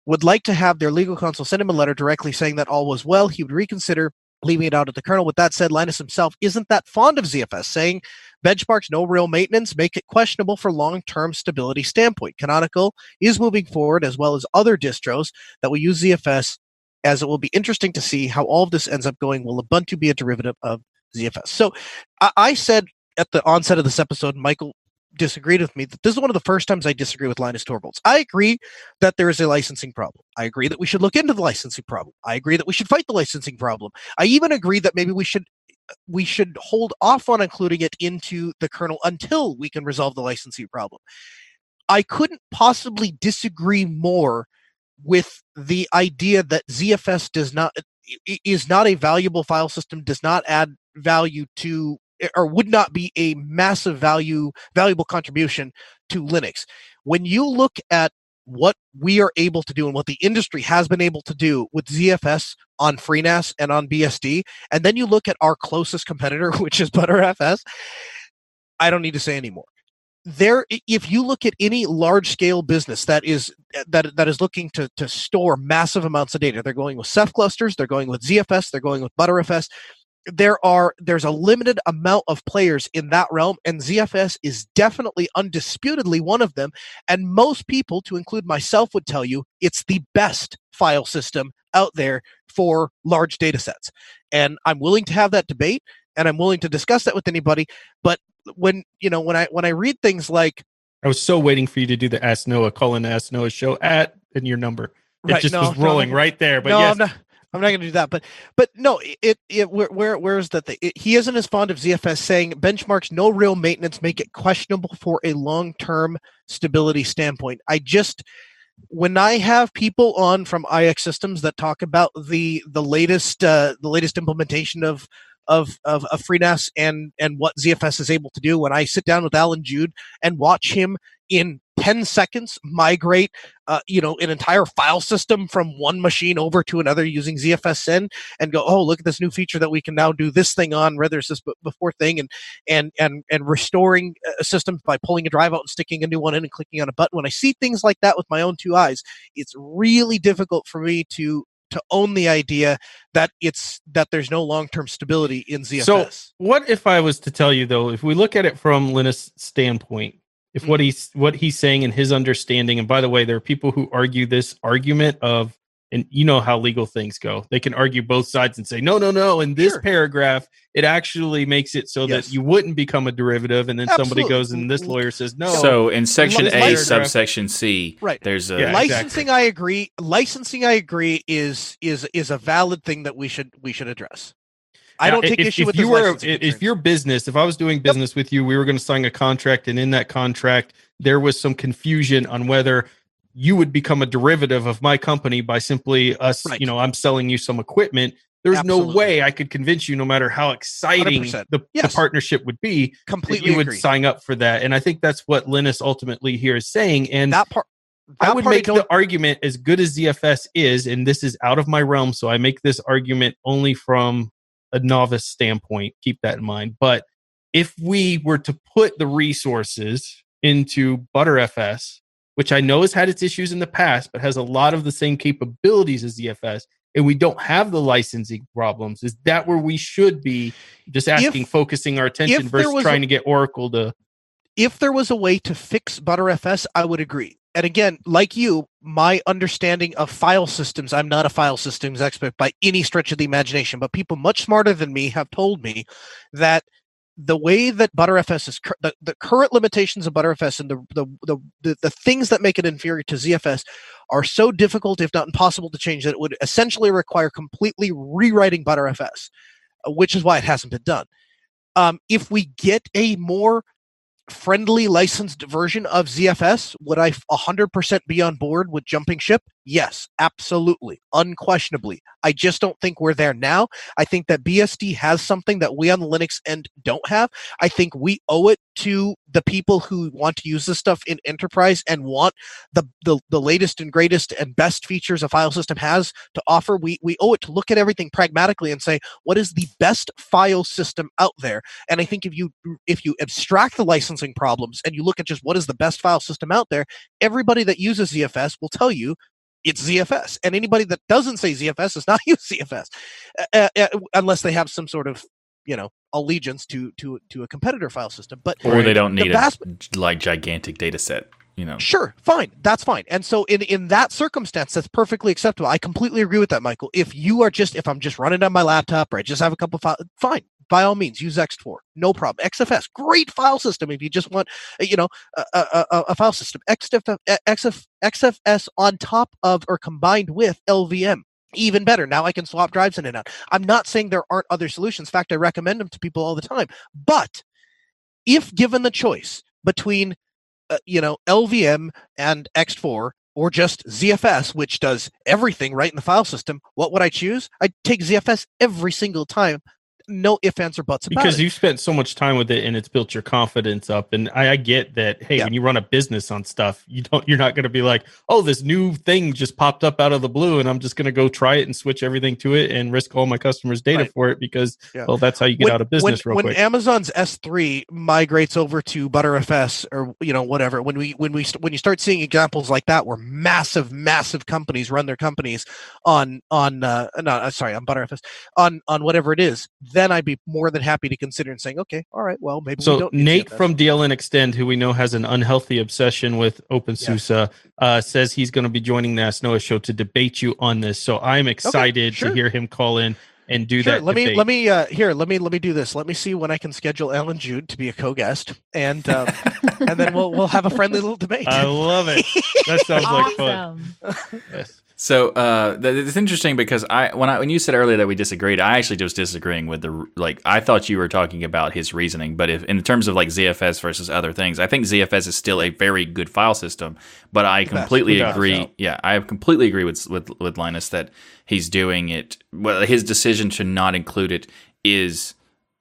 would like to have their legal counsel send him a letter directly saying that all was well, he would reconsider leaving it out at the kernel. With that said, Linus himself isn't that fond of ZFS, saying benchmarks no real maintenance make it questionable for long-term stability standpoint. Canonical is moving forward as well as other distros that will use ZFS as it will be interesting to see how all of this ends up going. Will Ubuntu be a derivative of ZFS? So I, I said at the onset of this episode, Michael disagreed with me that this is one of the first times I disagree with Linus Torvalds. I agree that there is a licensing problem. I agree that we should look into the licensing problem. I agree that we should fight the licensing problem. I even agree that maybe we should we should hold off on including it into the kernel until we can resolve the licensing problem. I couldn't possibly disagree more with the idea that ZFS does not is not a valuable file system, does not add value to or would not be a massive value valuable contribution to Linux. When you look at what we are able to do and what the industry has been able to do with ZFS on FreeNAS and on BSD, and then you look at our closest competitor, which is ButterFS, I don't need to say anymore. There, if you look at any large scale business that is eh, that that is looking to to store massive amounts of data, they're going with Ceph clusters, they're going with ZFS, they're going with ButterFS there are there's a limited amount of players in that realm and ZFS is definitely undisputedly one of them and most people to include myself would tell you it's the best file system out there for large data sets. And I'm willing to have that debate and I'm willing to discuss that with anybody but when you know when I when I read things like I was so waiting for you to do the Ask Noah call in Ask Noah show at and your number. It Right, just no, was rolling no, right there but no, yes I'm not. Going to do that, but but no, it it where where, where is that? He isn't as fond of ZFS saying benchmarks no real maintenance make it questionable for a long term stability standpoint. I just when I have people on from IX Systems that talk about the the latest uh, the latest implementation of of, of of FreeNAS and and what ZFS is able to do, when I sit down with Alan Jude and watch him in 10 seconds migrate uh, you know an entire file system from one machine over to another using ZFSN and go oh look at this new feature that we can now do this thing on rather this before thing and and and and restoring a system by pulling a drive out and sticking a new one in and clicking on a button. When I see things like that with my own two eyes it's really difficult for me to to own the idea that it's that there's no long-term stability in ZFS. So, what if I was to tell you though, if we look at it from Linus' standpoint, if what mm-hmm. he's what he's saying and his understanding, and by the way, there are people who argue this argument of, and you know how legal things go. They can argue both sides and say, no, no, no. In this Sure. paragraph, it actually makes it so Yes. that you wouldn't become a derivative, and then somebody goes and this lawyer says no. So in section A, long as- subsection C, Right. there's a Yeah, licensing i agree licensing i agree is is is a valid thing that we should we should address i don't take if, issue if with you were licensing if your business if i was doing business with you we were going to sign a contract and in that contract there was some confusion on whether you would become a derivative of my company by simply us Right. you know i'm selling you some equipment there's no way i could convince you no matter how exciting 100%. the, the partnership would be completely you would agree sign up for that and i think that's what linus ultimately here is saying and that part I would make the argument as good as ZFS is, and this is out of my realm, so I make this argument only from a novice standpoint. Keep that in mind. But if we were to put the resources into ButterFS, which I know has had its issues in the past, but has a lot of the same capabilities as ZFS, and we don't have the licensing problems. Is that where we should be just asking, If- focusing our attention versus trying a- to get Oracle to? if there was a way to fix ButterFS, I would agree. And again, like you, my understanding of file systems, I'm not a file systems expert by any stretch of the imagination, but people much smarter than me have told me that the way that ButterFS is, the, the current limitations of ButterFS and the, the, the, the, things that make it inferior to ZFS are so difficult, if not impossible to change, that it would essentially require completely rewriting ButterFS, which is why it hasn't been done. Um, if we get a more friendly licensed version of ZFS, would I f- 100% be on board with jumping ship? Yes, absolutely, unquestionably. I just don't think we're there now. I think that BSD has something that we on the Linux end don't have. I think we owe it to the people who want to use this stuff in enterprise and want the, the, the latest and greatest and best features a file system has to offer. We, we owe it to look at everything pragmatically and say, what is the best file system out there? And I think if you if you abstract the licensing problems and you look at just what is the best file system out there, everybody that uses ZFS will tell you it's ZFS, and anybody that doesn't say ZFS is not use ZFS, uh, uh, unless they have some sort of you know allegiance to to to a competitor file system. But or they don't The need vast- a like gigantic data set. You know, Sure, fine, that's fine. And so in in that circumstance, that's perfectly acceptable. I completely agree with that, Michael. If you are just if I'm just running on my laptop or I just have a couple files, fine. By all means, use ext4, no problem. XFS, great file system. If you just want, uh, you know, a, a, a, a file system, XF, XF, XFS on top of or combined with LVM, even better. Now I can swap drives in and out. I'm not saying there aren't other solutions. In fact, I recommend them to people all the time. But if given the choice between uh, you know LVM and ext4 or just ZFS, which does everything right in the file system, what would I choose? I'd take ZFS every single time. No ifs, ands, or buts about it. because it. you've spent so much time with it and it's built your confidence up and i, I get that hey Yeah. when you run a business on stuff you don't you're not going to be like oh this new thing just popped up out of the blue and i'm just going to go try it and switch everything to it and risk all my customers data Right. for it because Yeah. well that's how you get when, out of business when, real when quick Amazon's S3 migrates over to ButterFS or you know whatever, when we when we when you start seeing examples like that where massive massive companies run their companies on on uh, no uh, sorry on ButterFS on on whatever it is, then I'd be more than happy to consider and saying okay, all right, well maybe we so don't nate ZFS. from dln extend who we know has an unhealthy obsession with openSUSE, uh, says he's going to be joining the Ask Noah show to debate you on this. So i'm excited sure. to hear him call in and do Sure, that let me let me uh here let me let me do this. Let me see when i can schedule Alan jude to be a co-guest and um, and then we'll we'll have a friendly little debate. I love it. That sounds like fun. Yes. So uh, th- it's interesting because I when I when you said earlier that we disagreed, I actually was disagreeing with the like I thought you were talking about his reasoning, but if in terms of like ZFS versus other things, I think ZFS is still a very good file system. But I completely agree. Yeah, I completely agree with with with Linus that he's doing it. Well, his decision to not include it is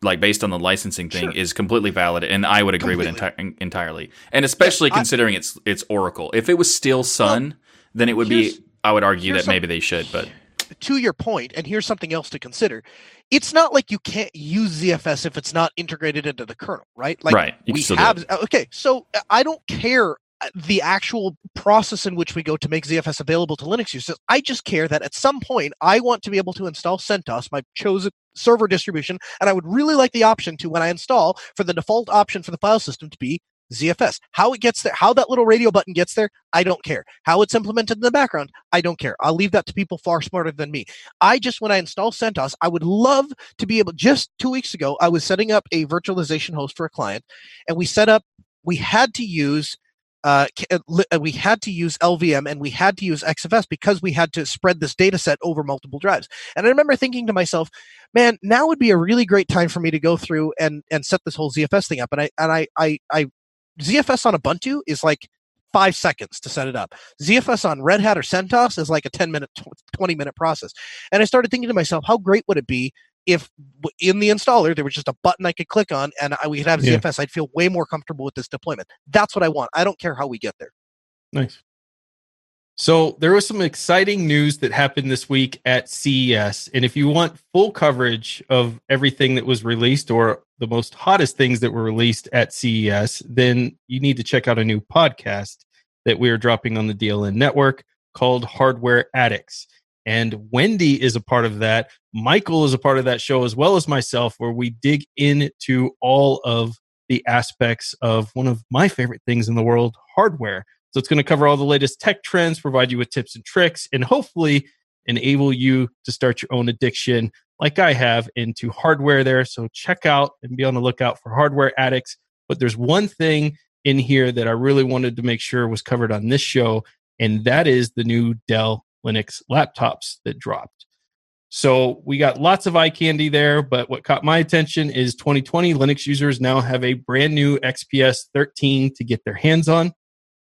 like based on the licensing thing Sure. is completely valid, and I would agree with enti- entirely. And especially I- considering it's it's Oracle. If it was still Sun, then it would be. I would argue here's that maybe they should, but to your point, and here's something else to consider. It's not like you can't use ZFS if it's not integrated into the kernel, right? Like right. We have. Okay, so uh, I don't care uh, the actual process in which we go to make ZFS available to Linux users. I just care that at some point I want to be able to install CentOS, my chosen server distribution, and I would really like the option to when I install for the default option for the file system to be ZFS. How it gets there, how that little radio button gets there, I don't care. How it's implemented in the background, I don't care. I'll leave that to people far smarter than me. I just, when I install CentOS, I would love to be able, just two weeks ago, I was setting up a virtualization host for a client, and we set up, we had to use uh, uh, uh, we had to use LVM and we had to use XFS because we had to spread this data set over multiple drives. And I remember thinking to myself, man, now would be a really great time for me to go through and and set this whole ZFS thing up. And I and I I, I ZFS on Ubuntu is like five seconds to set it up. ZFS on Red Hat or CentOS is like a 10 minute, 20 minute process. And I started thinking to myself, how great would it be if in the installer there was just a button I could click on and I, we could have Yeah. ZFS? I'd feel way more comfortable with this deployment. That's what I want. I don't care how we get there. Nice. So there was some exciting news that happened this week at CES. And if you want full coverage of everything that was released or the most hottest things that were released at CES, then you need to check out a new podcast that we are dropping on the DLN network called Hardware Addicts. And Wendy is a part of that. Michael is a part of that show as well as myself, where we dig into all of the aspects of one of my favorite things in the world hardware. So it's going to cover all the latest tech trends, provide you with tips and tricks, and hopefully enable you to start your own addiction like I have into hardware there. So check out and be on the lookout for hardware addicts. But there's one thing in here that I really wanted to make sure was covered on this show, and that is the new Dell Linux laptops that dropped. So we got lots of eye candy there, but what caught my attention is 2020 Linux users now have a brand new XPS 13 to get their hands on.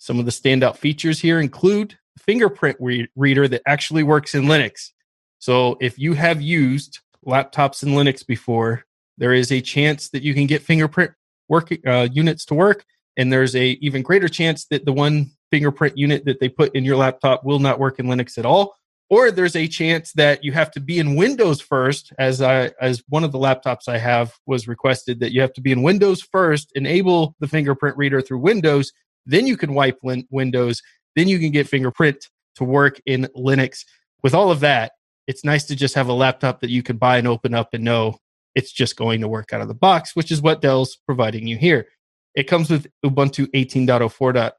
Some of the standout features here include fingerprint re- reader that actually works in Linux. So if you have used laptops in Linux before, there is a chance that you can get fingerprint work uh, units to work, and there's a even greater chance that the one fingerprint unit that they put in your laptop will not work in Linux at all. Or there's a chance that you have to be in Windows first, as I as one of the laptops I have was requested that you have to be in Windows first, enable the fingerprint reader through Windows, then you can wipe Windows, then you can get fingerprint to work in Linux. With all of that, it's nice to just have a laptop that you can buy and open up and know it's just going to work out of the box, which is what Dell's providing you here. It comes with Ubuntu 18.04.03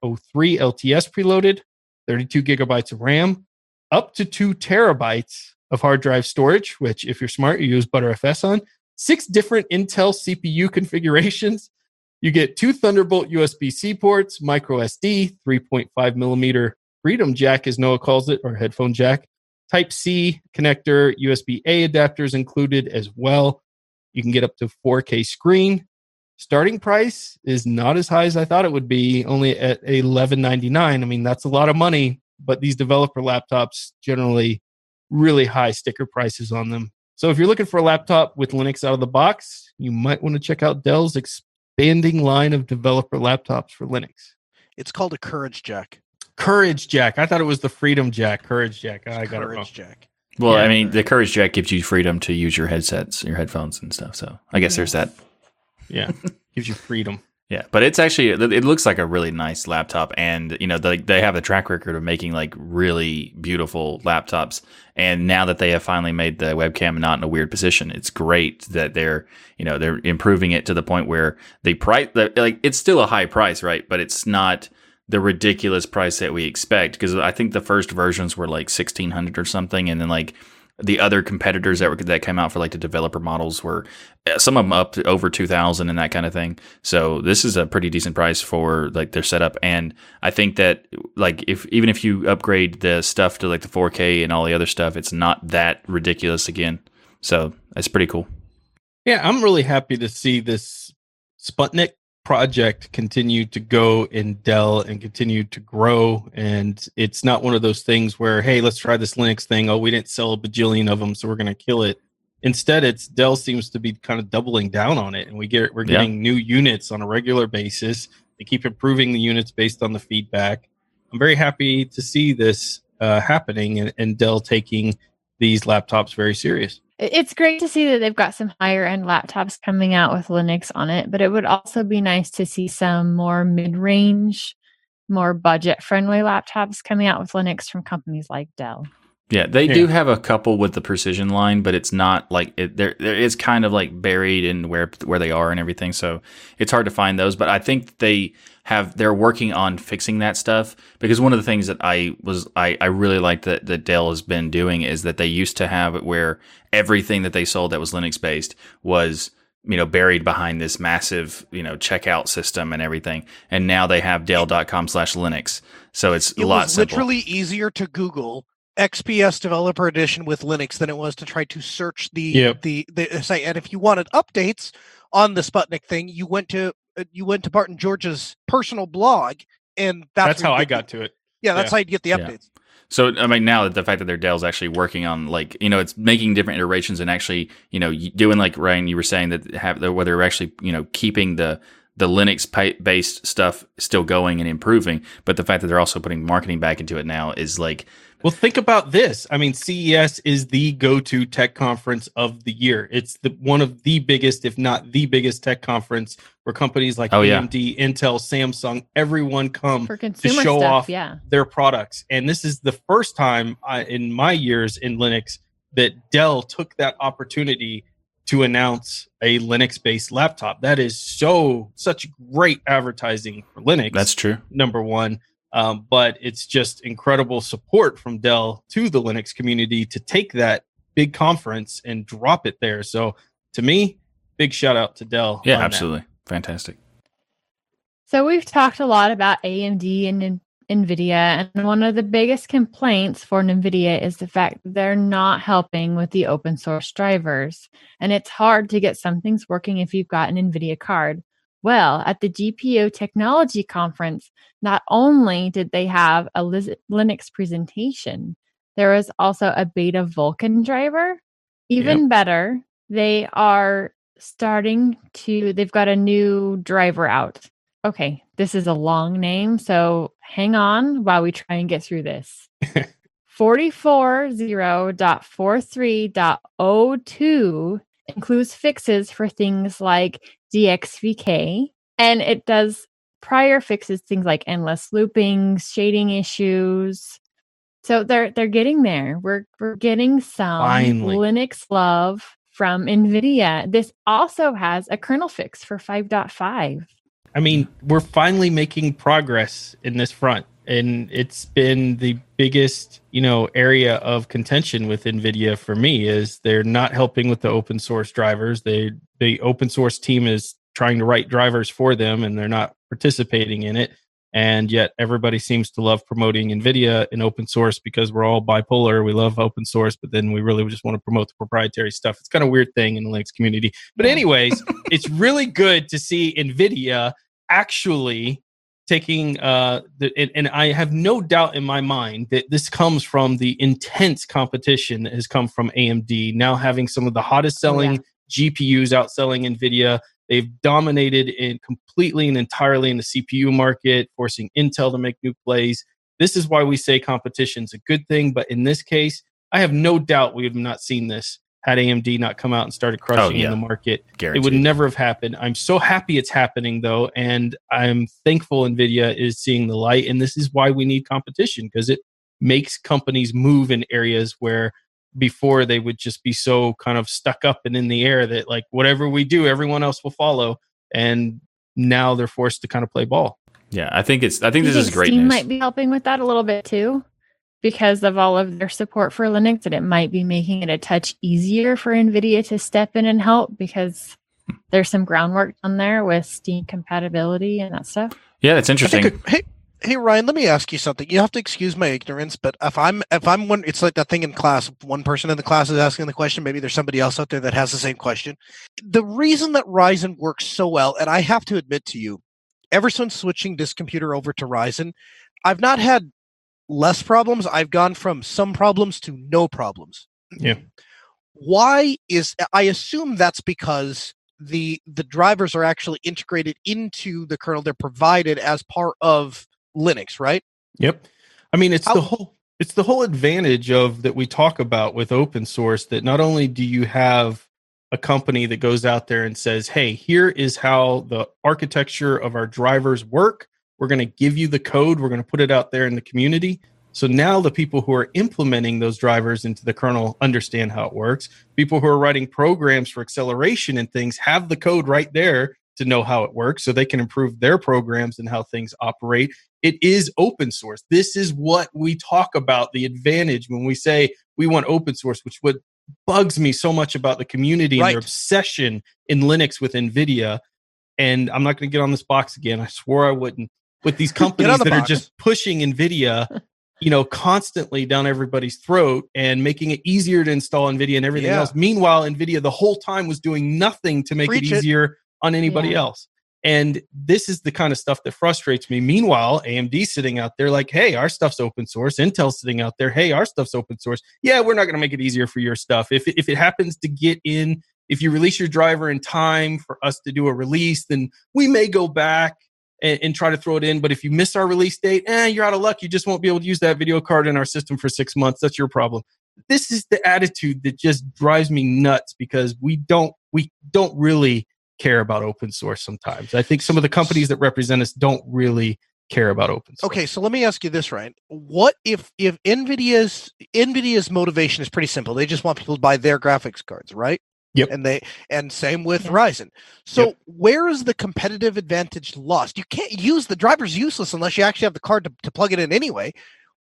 LTS preloaded, 32 gigabytes of RAM, up to two terabytes of hard drive storage, which, if you're smart, you use Btrfs on, six different Intel CPU configurations. You get two Thunderbolt USB C ports, micro SD, 3.5 millimeter Freedom Jack, as Noah calls it, or headphone jack, Type C connector, USB A adapters included as well. You can get up to 4K screen. Starting price is not as high as I thought it would be, only at 11.99. I mean, that's a lot of money, but these developer laptops generally really high sticker prices on them. So if you're looking for a laptop with Linux out of the box, you might want to check out Dell's expanding line of developer laptops for Linux. It's called a Courage Jack. Courage Jack. I thought it was the Freedom Jack. Courage Jack. I got it wrong. Courage Jack. Well, Yeah. I mean, the Courage Jack gives you freedom to use your headsets, your headphones, and stuff. So I guess there's that. Yeah. Gives you freedom. Yeah, but it's actually it looks like a really nice laptop, and you know they they have a track record of making like really beautiful laptops. And now that they have finally made the webcam not in a weird position, it's great that they're you know they're improving it to the point where the price like it's still a high price, right? But it's not the ridiculous price that we expect because I think the first versions were like sixteen hundred or something, and then like the other competitors that were that came out for like the developer models were uh, some of them up to over 2000 and that kind of thing. So this is a pretty decent price for like their setup. And i think that like if even if you upgrade the stuff to like the 4k and all the other stuff it's not that ridiculous again. So that's pretty cool. Yeah, I'm really happy to see this Sputnik project continue to go in Dell and continue to grow. And it's not one of those things where, hey, let's try this Linux thing. Oh, we didn't sell a bajillion of them, so we're going to kill it. Instead, it's Dell seems to be kind of doubling down on it, and we get we're Yeah. getting new units on a regular basis. They keep improving the units based on the feedback. I'm very happy to see this uh, happening and, and Dell taking these laptops very serious. It- It's great to see that they've got some higher end laptops coming out with Linux on it, but it would also be nice to see some more mid range, more budget friendly laptops coming out with Linux from companies like Dell. Yeah, they Yeah. do have a couple with the precision line, but it's not like it, there. There is kind of like buried in where where they are and everything, so it's hard to find those. But I think they have they're working on fixing that stuff because one of the things that I was I, I really like that that Dell has been doing is that they used to have it where everything that they sold that was Linux based was you know buried behind this massive you know checkout system and everything, and now they have Dell.com slash Linux, so it's It a lot was simpler. literally easier to Google XPS Developer Edition with Linux than it was to try to search the Yep. the, the site. And if you wanted updates on the Sputnik thing, you went to uh, you went to Barton George's personal blog, and that's, That's how I got the- to it. Yeah, that's yeah. how you get the Yeah. updates. So I mean, now that the fact that their Dell's actually working on like you know it's making different iterations and actually you know doing like Ryan you were saying that have the, where they're actually you know keeping the the Linux based stuff still going and improving, but the fact that they're also putting marketing back into it now is like Well, think about this. I mean, CES is the go-to tech conference of the year. It's the one of the biggest, if not the biggest, tech conference where companies like Oh, yeah. AMD, Intel, Samsung, everyone come to show stuff, off yeah. their products. And this is the first time I, in my years in Linux that Dell took that opportunity to announce a Linux based laptop. That is so such great advertising for Linux. That's true. number one. Um, but it's just incredible support from Dell to the Linux community to take that big conference and drop it there. So to me, big shout out to Dell. Yeah, on that. absolutely. Fantastic. So we've talked a lot about AMD and N- NVIDIA, and one of the biggest complaints for NVIDIA is the fact they're not helping with the open source drivers. And it's hard to get some things working if you've got an NVIDIA card. Well, at the GPU Technology Conference, not only did they have a Linux presentation, there was also a beta Vulkan driver. Even better, they are starting to, they've got a new driver out. Okay, this is a long name, so hang on while we try and get through this. 440.43.02 includes fixes for things like DXVK, and it does prior fixes things like endless looping, shading issues. So they're they're getting there. We're we're getting some Finally. Linux love from NVIDIA. This also has a kernel fix for 5.5. I mean, we're finally making progress in this front. And it's been the biggest, you know, area of contention with NVIDIA for me is they're not helping with the open source drivers. They the open source team is trying to write drivers for them and they're not participating in it. And yet everybody seems to love promoting NVIDIA in open source because we're all bipolar. We love open source, but then we really just want to promote the proprietary stuff. It's kind of a weird thing in the Linux community. But anyways, it's really good to see NVIDIA actually taking uh the, and, and i have no doubt in my mind that this comes from the intense competition that has come from amd now having some of the hottest selling gpus outselling nvidia. They've dominated in completely and entirely in the cpu market forcing intel to make new plays. This is why we say competition's a good thing but in this case i have no doubt we have not seen this had amd not come out and started crushing oh, yeah. in the market it would never have happened. I'm so happy it's happening though, and I'm thankful Nvidia is seeing the light. And this is why we need competition because it makes companies move in areas where before they would just be so kind of stuck up and in the air that like whatever we do, everyone else will follow. And now they're forced to kind of play ball. Yeah, I think it's. I think Do this you is great Steam might be helping with that a little bit too, because of all of their support for Linux, that it might be making it a touch easier for NVIDIA to step in and help because there's some groundwork done there with Steam compatibility and that stuff. yeah, that's interesting. think, hey, hey, Ryan, let me ask you something. You have to excuse my ignorance, but if I'm if I'm one, it's like that thing in class. One person in the class is asking the question. Maybe there's somebody else out there that has the same question. The reason that Ryzen works so well, and I have to admit to you, ever since switching this computer over to Ryzen, I've not had less problems. I've gone from some problems to no problems. Yeah. Why is I assume that's because the the drivers are actually integrated into the kernel. They're provided as part of Linux, right? Yep. I mean, it's How- the whole it's the whole advantage of that we talk about with open source that not only do you have a company that goes out there and says, "Hey, here is how the architecture of our drivers work. We're going to give you the code. We're going to put it out there in the community." So now the people who are implementing those drivers into the kernel understand how it works. People who are writing programs for acceleration and things have the code right there to know how it works so they can improve their programs and how things operate it is open source. This is what we talk about the advantage when we say we want open source, which what bugs me so much about the community and their obsession in Linux with NVIDIA. And I'm not going to get on this box again. I swore I wouldn't. With these companies the that are just pushing NVIDIA, you know, constantly down everybody's throat and making it easier to install NVIDIA and everything Yeah. else. Meanwhile, NVIDIA the whole time was doing nothing to make Preach it it. easier on anybody Yeah. else. And this is the kind of stuff that frustrates me. Meanwhile, AMD sitting out there like, hey, our stuff's open source. Intel's sitting out there, hey, our stuff's open source. Yeah, we're not going to make it easier for your stuff. If, if it happens to get in, if you release your driver in time for us to do a release, then we may go back and, and try to throw it in. But if you miss our release date, eh, you're out of luck. You just won't be able to use that video card in our system for six months. That's your problem. This is the attitude that just drives me nuts because we don't we don't really care about open source sometimes. I think some of the companies that represent us don't really care about open source. Okay, so let me ask you this, Ryan. What if if Nvidia's Nvidia's motivation is pretty simple. They just want people to buy their graphics cards, right? Yep. And they and same with Yeah. Ryzen. So Yep. where is the competitive advantage lost? You can't use the driver's useless unless you actually have the card to, to plug it in anyway.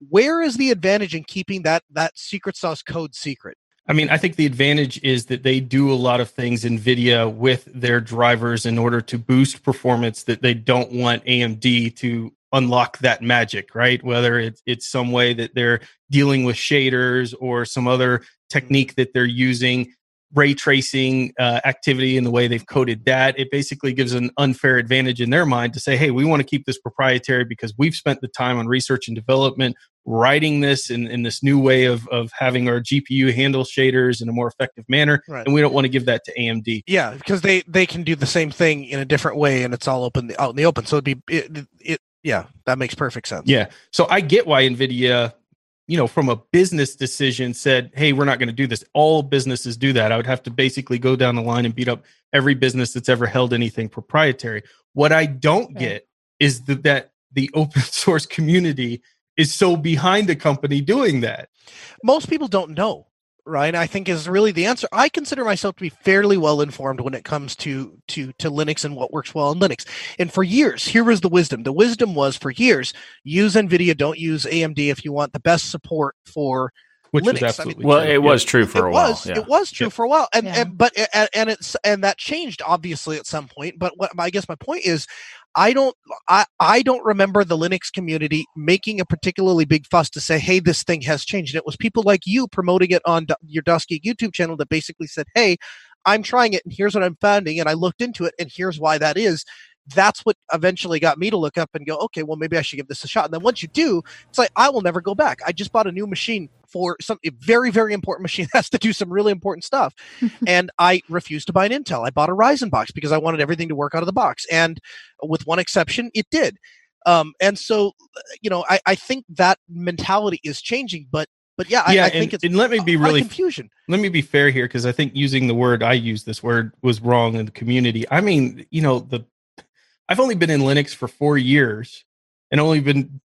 Where is the advantage in keeping that that secret sauce code secret? I mean, I think the advantage is that they do a lot of things NVIDIA with their drivers in order to boost performance that they don't want AMD to unlock that magic, right? Whether it's, it's some way that they're dealing with shaders or some other mm-hmm. technique that they're using, ray tracing uh, activity and the way they've coded that. It basically gives an unfair advantage in their mind to say, hey, we want to keep this proprietary because we've spent the time on research and development writing this in, in this new way of, of having our GPU handle shaders in a more effective manner. Right. And we don't want to give that to AMD. Yeah, because they they can do the same thing in a different way, and it's all open out in the open. So it'd be it, it yeah, that makes perfect sense. Yeah. So I get why NVIDIA, you know, from a business decision said, hey, we're not going to do this. All businesses do that. I would have to basically go down the line and beat up every business that's ever held anything proprietary. What I don't get is that, that the open source community is so behind a company doing that. most people don't know right i think is really the answer i consider myself to be fairly well informed when it comes to to to linux and what works well in linux and for years here was the wisdom the wisdom was for years use nvidia don't use amd if you want the best support for Which Linux, I mean- Well, it was true for it a while. was yeah. it was true Yep. for a while and, Yeah. and but and, and it's and that changed obviously at some point but what i guess my point is i don't i i don't remember the linux community making a particularly big fuss to say hey this thing has changed. And it was people like you promoting it on your DasGeek youtube channel that basically said hey i'm trying it and here's what i'm finding and i looked into it and here's why that is that's what eventually got me to look up and go okay well maybe i should give this a shot. And then once you do it's like i will never go back. I just bought a new machine for some a very very important machine that has to do some really important stuff. And i refused to buy an intel. I bought a ryzen box because i wanted everything to work out of the box. And with one exception it did. Um, and so you know I, I think that mentality is changing but but yeah, yeah, I, I and, think it's and let me be a lot of really confusion. let me be fair here because I think using the word I use this word was wrong in the community. I mean, you know, the I've only been in Linux for four years and only been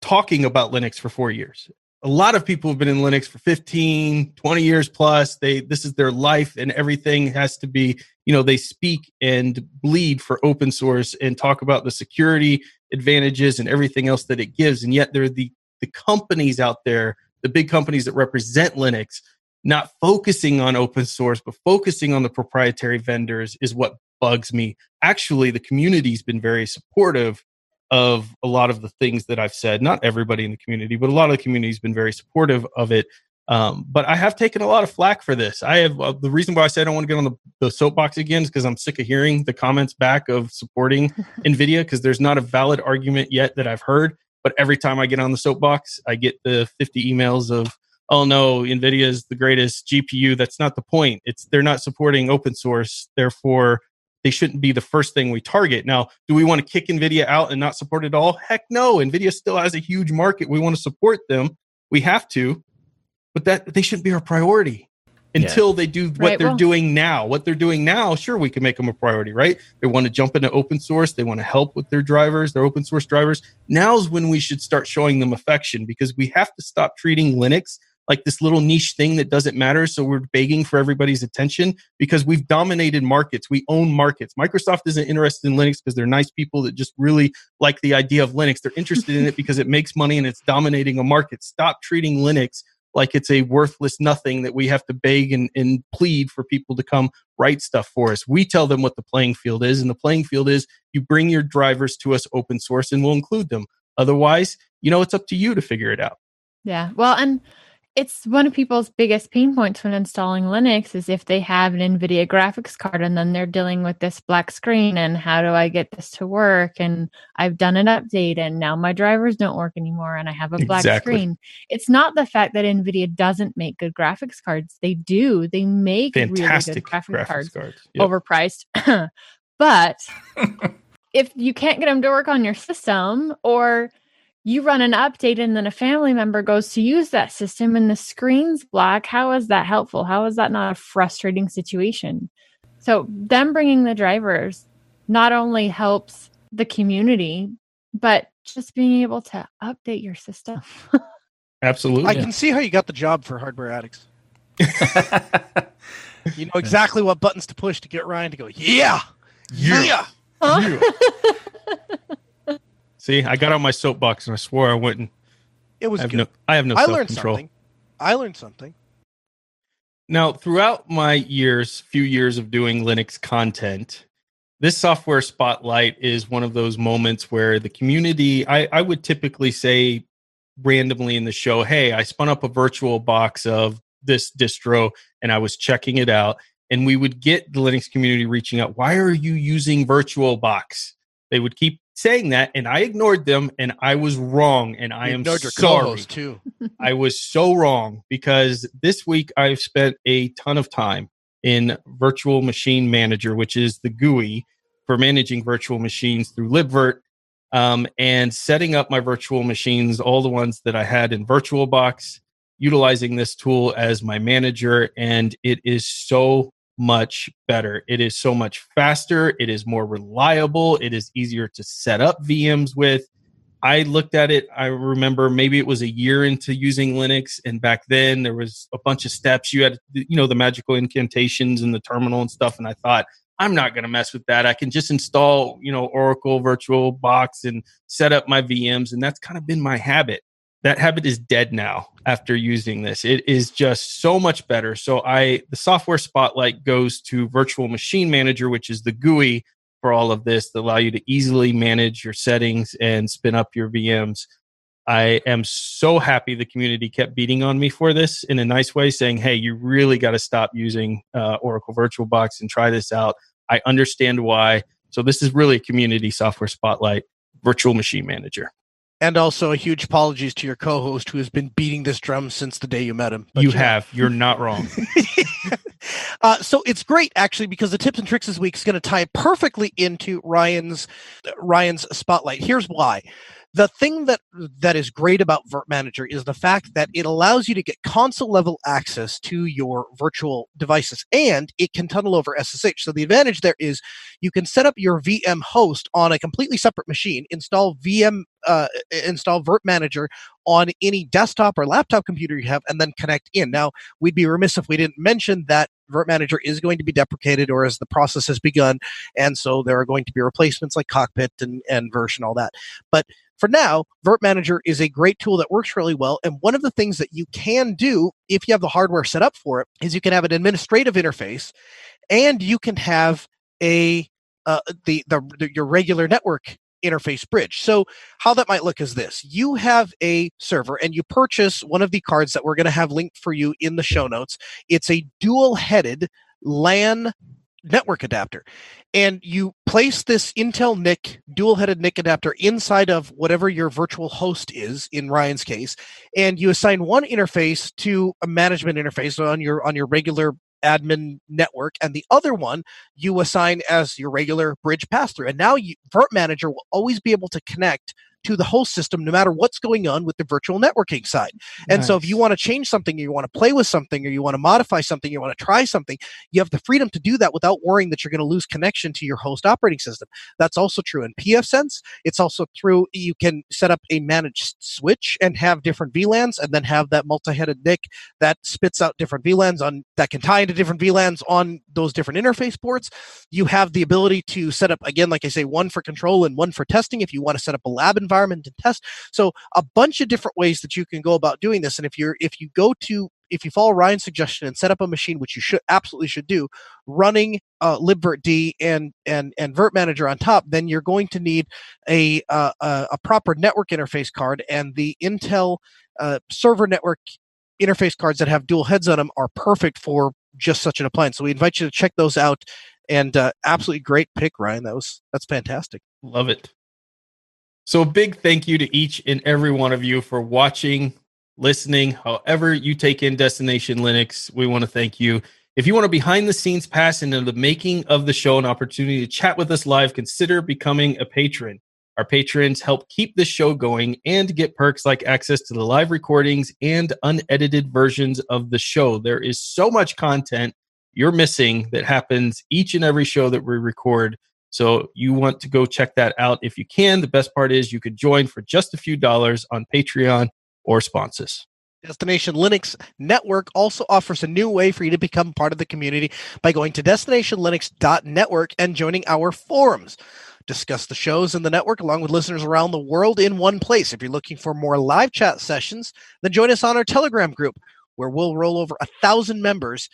talking about Linux for four years. A lot of people have been in Linux for 15, 20 years plus. They this is their life and everything has to be, you know, they speak and bleed for open source and talk about the security advantages and everything else that it gives. And yet there are the the companies out there, the big companies that represent Linux not focusing on open source, but focusing on the proprietary vendors is what bugs me. Actually, the community's been very supportive of a lot of the things that I've said. Not everybody in the community, but a lot of the community's been very supportive of it. Um, but I have taken a lot of flack for this. I have uh, the reason why I say I don't want to get on the, the soapbox again is because I'm sick of hearing the comments back of supporting NVIDIA because there's not a valid argument yet that I've heard. But every time I get on the soapbox, I get the 50 emails of, oh no, NVIDIA is the greatest GPU. That's not the point. It's they're not supporting open source. Therefore, they shouldn't be the first thing we target. Now, do we want to kick NVIDIA out and not support it all? Heck no. NVIDIA still has a huge market. We want to support them. We have to, but that they shouldn't be our priority until they do what Right, they're well- doing now. What they're doing now, sure, we can make them a priority, right? They want to jump into open source. They want to help with their drivers, their open source drivers. Now's when we should start showing them affection because we have to stop treating Linux like this little niche thing that doesn't matter. So we're begging for everybody's attention because we've dominated markets. We own markets. Microsoft isn't interested in Linux because they're nice people that just really like the idea of Linux. They're interested in it because it makes money and it's dominating a market. Stop treating Linux like it's a worthless nothing that we have to beg and, and plead for people to come write stuff for us. We tell them what the playing field is, and the playing field is you bring your drivers to us open source and we'll include them. Otherwise, you know, it's up to you to figure it out. Yeah. Well, and it's one of people's biggest pain points when installing Linux is if they have an NVIDIA graphics card and then they're dealing with this black screen and how do I get this to work? And I've done an update and now my drivers don't work anymore and I have a black Exactly. screen. It's not the fact that NVIDIA doesn't make good graphics cards. They do. They make Fantastic really good graphics graphics cards cards. Yep. overpriced. but if you can't get them to work on your system or you run an update and then a family member goes to use that system and the screen's black, how is that helpful? How is that not a frustrating situation? So them bringing the drivers not only helps the community, but just being able to update your system. Absolutely. I can see how you got the job for hardware addicts. You know exactly what buttons to push to get Ryan to go, yeah, yeah. Huh? See, I got on my soapbox and I swore I wouldn't. It was I have good. no, I have no I learned control. something. I learned something. Now, throughout my years, few years of doing Linux content, this software spotlight is one of those moments where the community, I, I would typically say randomly in the show, Hey, I spun up a virtual box of this distro and I was checking it out. And we would get the Linux community reaching out, Why are you using VirtualBox? They would keep saying that, and I ignored them, and I was wrong. And I You am sorry. too. I was so wrong because this week I've spent a ton of time in Virtual Machine Manager, which is the GUI for managing virtual machines through libvirt um, and setting up my virtual machines, all the ones that I had in VirtualBox, utilizing this tool as my manager. And it is so much better. It is so much faster. It is more reliable. It is easier to set up VMs with. I looked at it. I remember maybe it was a year into using Linux, and back then there was a bunch of steps. You had, you know, the magical incantations and the terminal and stuff. And I thought, I'm not going to mess with that. I can just install, you know, Oracle Virtual Box and set up my VMs, and that's kind of been my habit. That habit is dead now after using this. It is just so much better. So I, the software spotlight goes to Virtual Machine Manager, which is the GUI for all of this that allow you to easily manage your settings and spin up your VMs. I am so happy the community kept beating on me for this in a nice way, saying, "Hey, you really got to stop using uh, Oracle VirtualBox and try this out." I understand why. So this is really a community software spotlight, Virtual Machine Manager. And also a huge apologies to your co-host who has been beating this drum since the day you met him. But, you know. have. You're not wrong. uh, so it's great actually because the tips and tricks this week is going to tie perfectly into Ryan's Ryan's spotlight. Here's why. The thing that that is great about Virt Manager is the fact that it allows you to get console level access to your virtual devices and it can tunnel over SSH. So the advantage there is you can set up your VM host on a completely separate machine, install VM uh, install Virt Manager on any desktop or laptop computer you have and then connect in. Now, we'd be remiss if we didn't mention that Virt Manager is going to be deprecated or as the process has begun. And so there are going to be replacements like Cockpit and, and Version, all that. But for now, Virt Manager is a great tool that works really well. And one of the things that you can do if you have the hardware set up for it is you can have an administrative interface and you can have a uh, the, the the your regular network interface bridge. So how that might look is this. You have a server and you purchase one of the cards that we're going to have linked for you in the show notes. It's a dual-headed LAN network adapter. And you place this Intel NIC, dual-headed NIC adapter inside of whatever your virtual host is in Ryan's case, and you assign one interface to a management interface on your on your regular admin network and the other one you assign as your regular bridge pass through and now you, Virt Manager will always be able to connect to the host system no matter what's going on with the virtual networking side. And so if you want to change something, or you want to play with something, or you want to modify something, you want to try something, you have the freedom to do that without worrying that you're going to lose connection to your host operating system. That's also true in pfSense. It's also true you can set up a managed switch and have different VLANs and then have that multi-headed NIC that spits out different VLANs on that can tie into different VLANs on those different interface ports. You have the ability to set up again, like I say, one for control and one for testing if you want to set up a lab environment and test. So a bunch of different ways that you can go about doing this. And if you're if you go to if you follow Ryan's suggestion and set up a machine, which you should absolutely should do, running uh, libvirt D and and and Virt Manager on top, then you're going to need a uh, a, a proper network interface card, and the Intel uh, server network interface cards that have dual heads on them are perfect for just such an appliance. So we invite you to check those out. And uh, absolutely great pick, Ryan. That was that's fantastic. Love it. So, a big thank you to each and every one of you for watching, listening, however you take in Destination Linux. We want to thank you. If you want a behind the scenes pass into the making of the show, an opportunity to chat with us live, consider becoming a patron. Our patrons help keep this show going and get perks like access to the live recordings and unedited versions of the show. There is so much content you're missing that happens each and every show that we record. So you want to go check that out if you can. The best part is you could join for just a few dollars on Patreon or sponsors. Destination Linux Network also offers a new way for you to become part of the community by going to destinationlinux.network and joining our forums. Discuss the shows in the network along with listeners around the world in one place. If you're looking for more live chat sessions, then join us on our Telegram group where we'll roll over a thousand members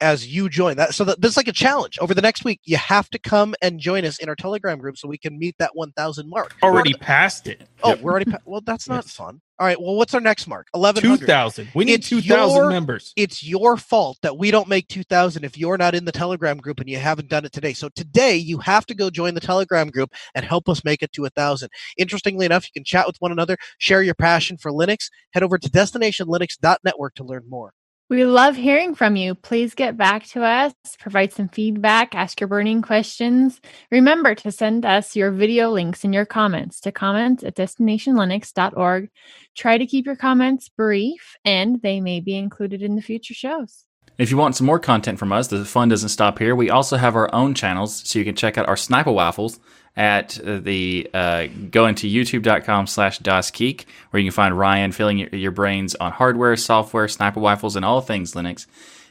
as you join that. So that there's like a challenge over the next week. You have to come and join us in our Telegram group so we can meet that 1,000 mark. Already passed it. Oh, Yep. we're already. Pa- well, that's not Yes. fun. All right. Well, what's our next mark? 1,100. 2,000. We need It's 2,000 your- members. It's your fault that we don't make 2,000 if you're not in the Telegram group and you haven't done it today. So today you have to go join the Telegram group and help us make it to a thousand. Interestingly enough, you can chat with one another, share your passion for Linux. Head over to destinationlinux.network to learn more. We love hearing from you. Please get back to us, provide some feedback, ask your burning questions. Remember to send us your video links and your comments to comments at destinationlinux.org. Try to keep your comments brief and they may be included in the future shows. If you want some more content from us, the fun doesn't stop here. We also have our own channels, so you can check out our Sniper Waffles at uh, the uh, go into youtube.com slash dasgeek, where you can find Ryan filling your, your brains on hardware, software, Sniper Waffles, and all things Linux.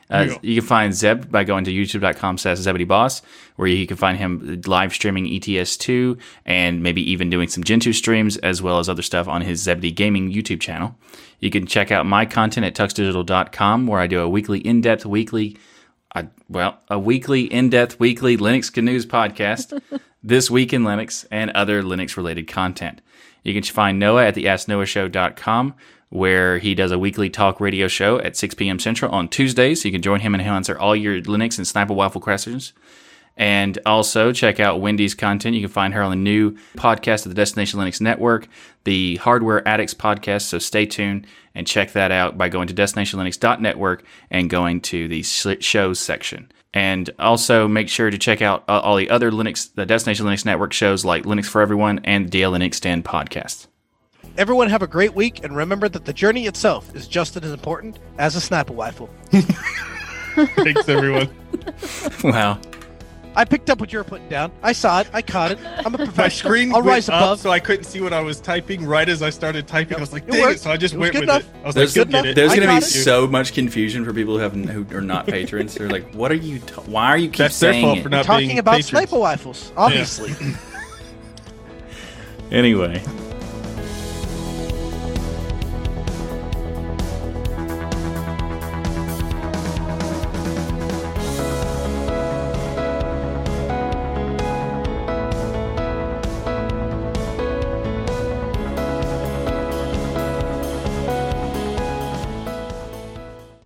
Uh, Yeah. You can find Zeb by going to youtube.com slash zebedeeboss, where you can find him live streaming E ETS2 and maybe even doing some Gentoo streams as well as other stuff on his Zebedee Gaming YouTube channel. You can check out my content at tuxdigital.com, where I do a weekly, in depth, weekly, uh, well, a weekly, in depth, weekly Linux Canoes podcast, This Week in Linux, and other Linux related content. You can find Noah at the AskNoahShow.com, where he does a weekly talk radio show at 6 p.m. Central on Tuesdays. So You can join him and he'll answer all your Linux and Sniper Waffle questions. And also check out Wendy's content. You can find her on the new podcast of the Destination Linux Network, the Hardware Addicts podcast. So stay tuned and check that out by going to destinationlinux.network and going to the shows section. And also make sure to check out uh, all the other Linux, the Destination Linux Network shows like Linux for Everyone and the DLN Xtend podcast. Everyone have a great week and remember that the journey itself is just as important as a Snapple rifle. Thanks, everyone. wow. I picked up what you were putting down. I saw it. I caught it. I'm a professional. My professional. screen I'll went rise up, above. so I couldn't see what I was typing right as I started typing. I was like, It dang it. worked. So I just It went with enough. it. I was There's, like, good enough. there's going to be it. so much confusion for people who have who are not patrons. They're like, "What are you? T- why are you keep That's their saying fault it?" for not Talking about patrons. sniper rifles, obviously. Anyway.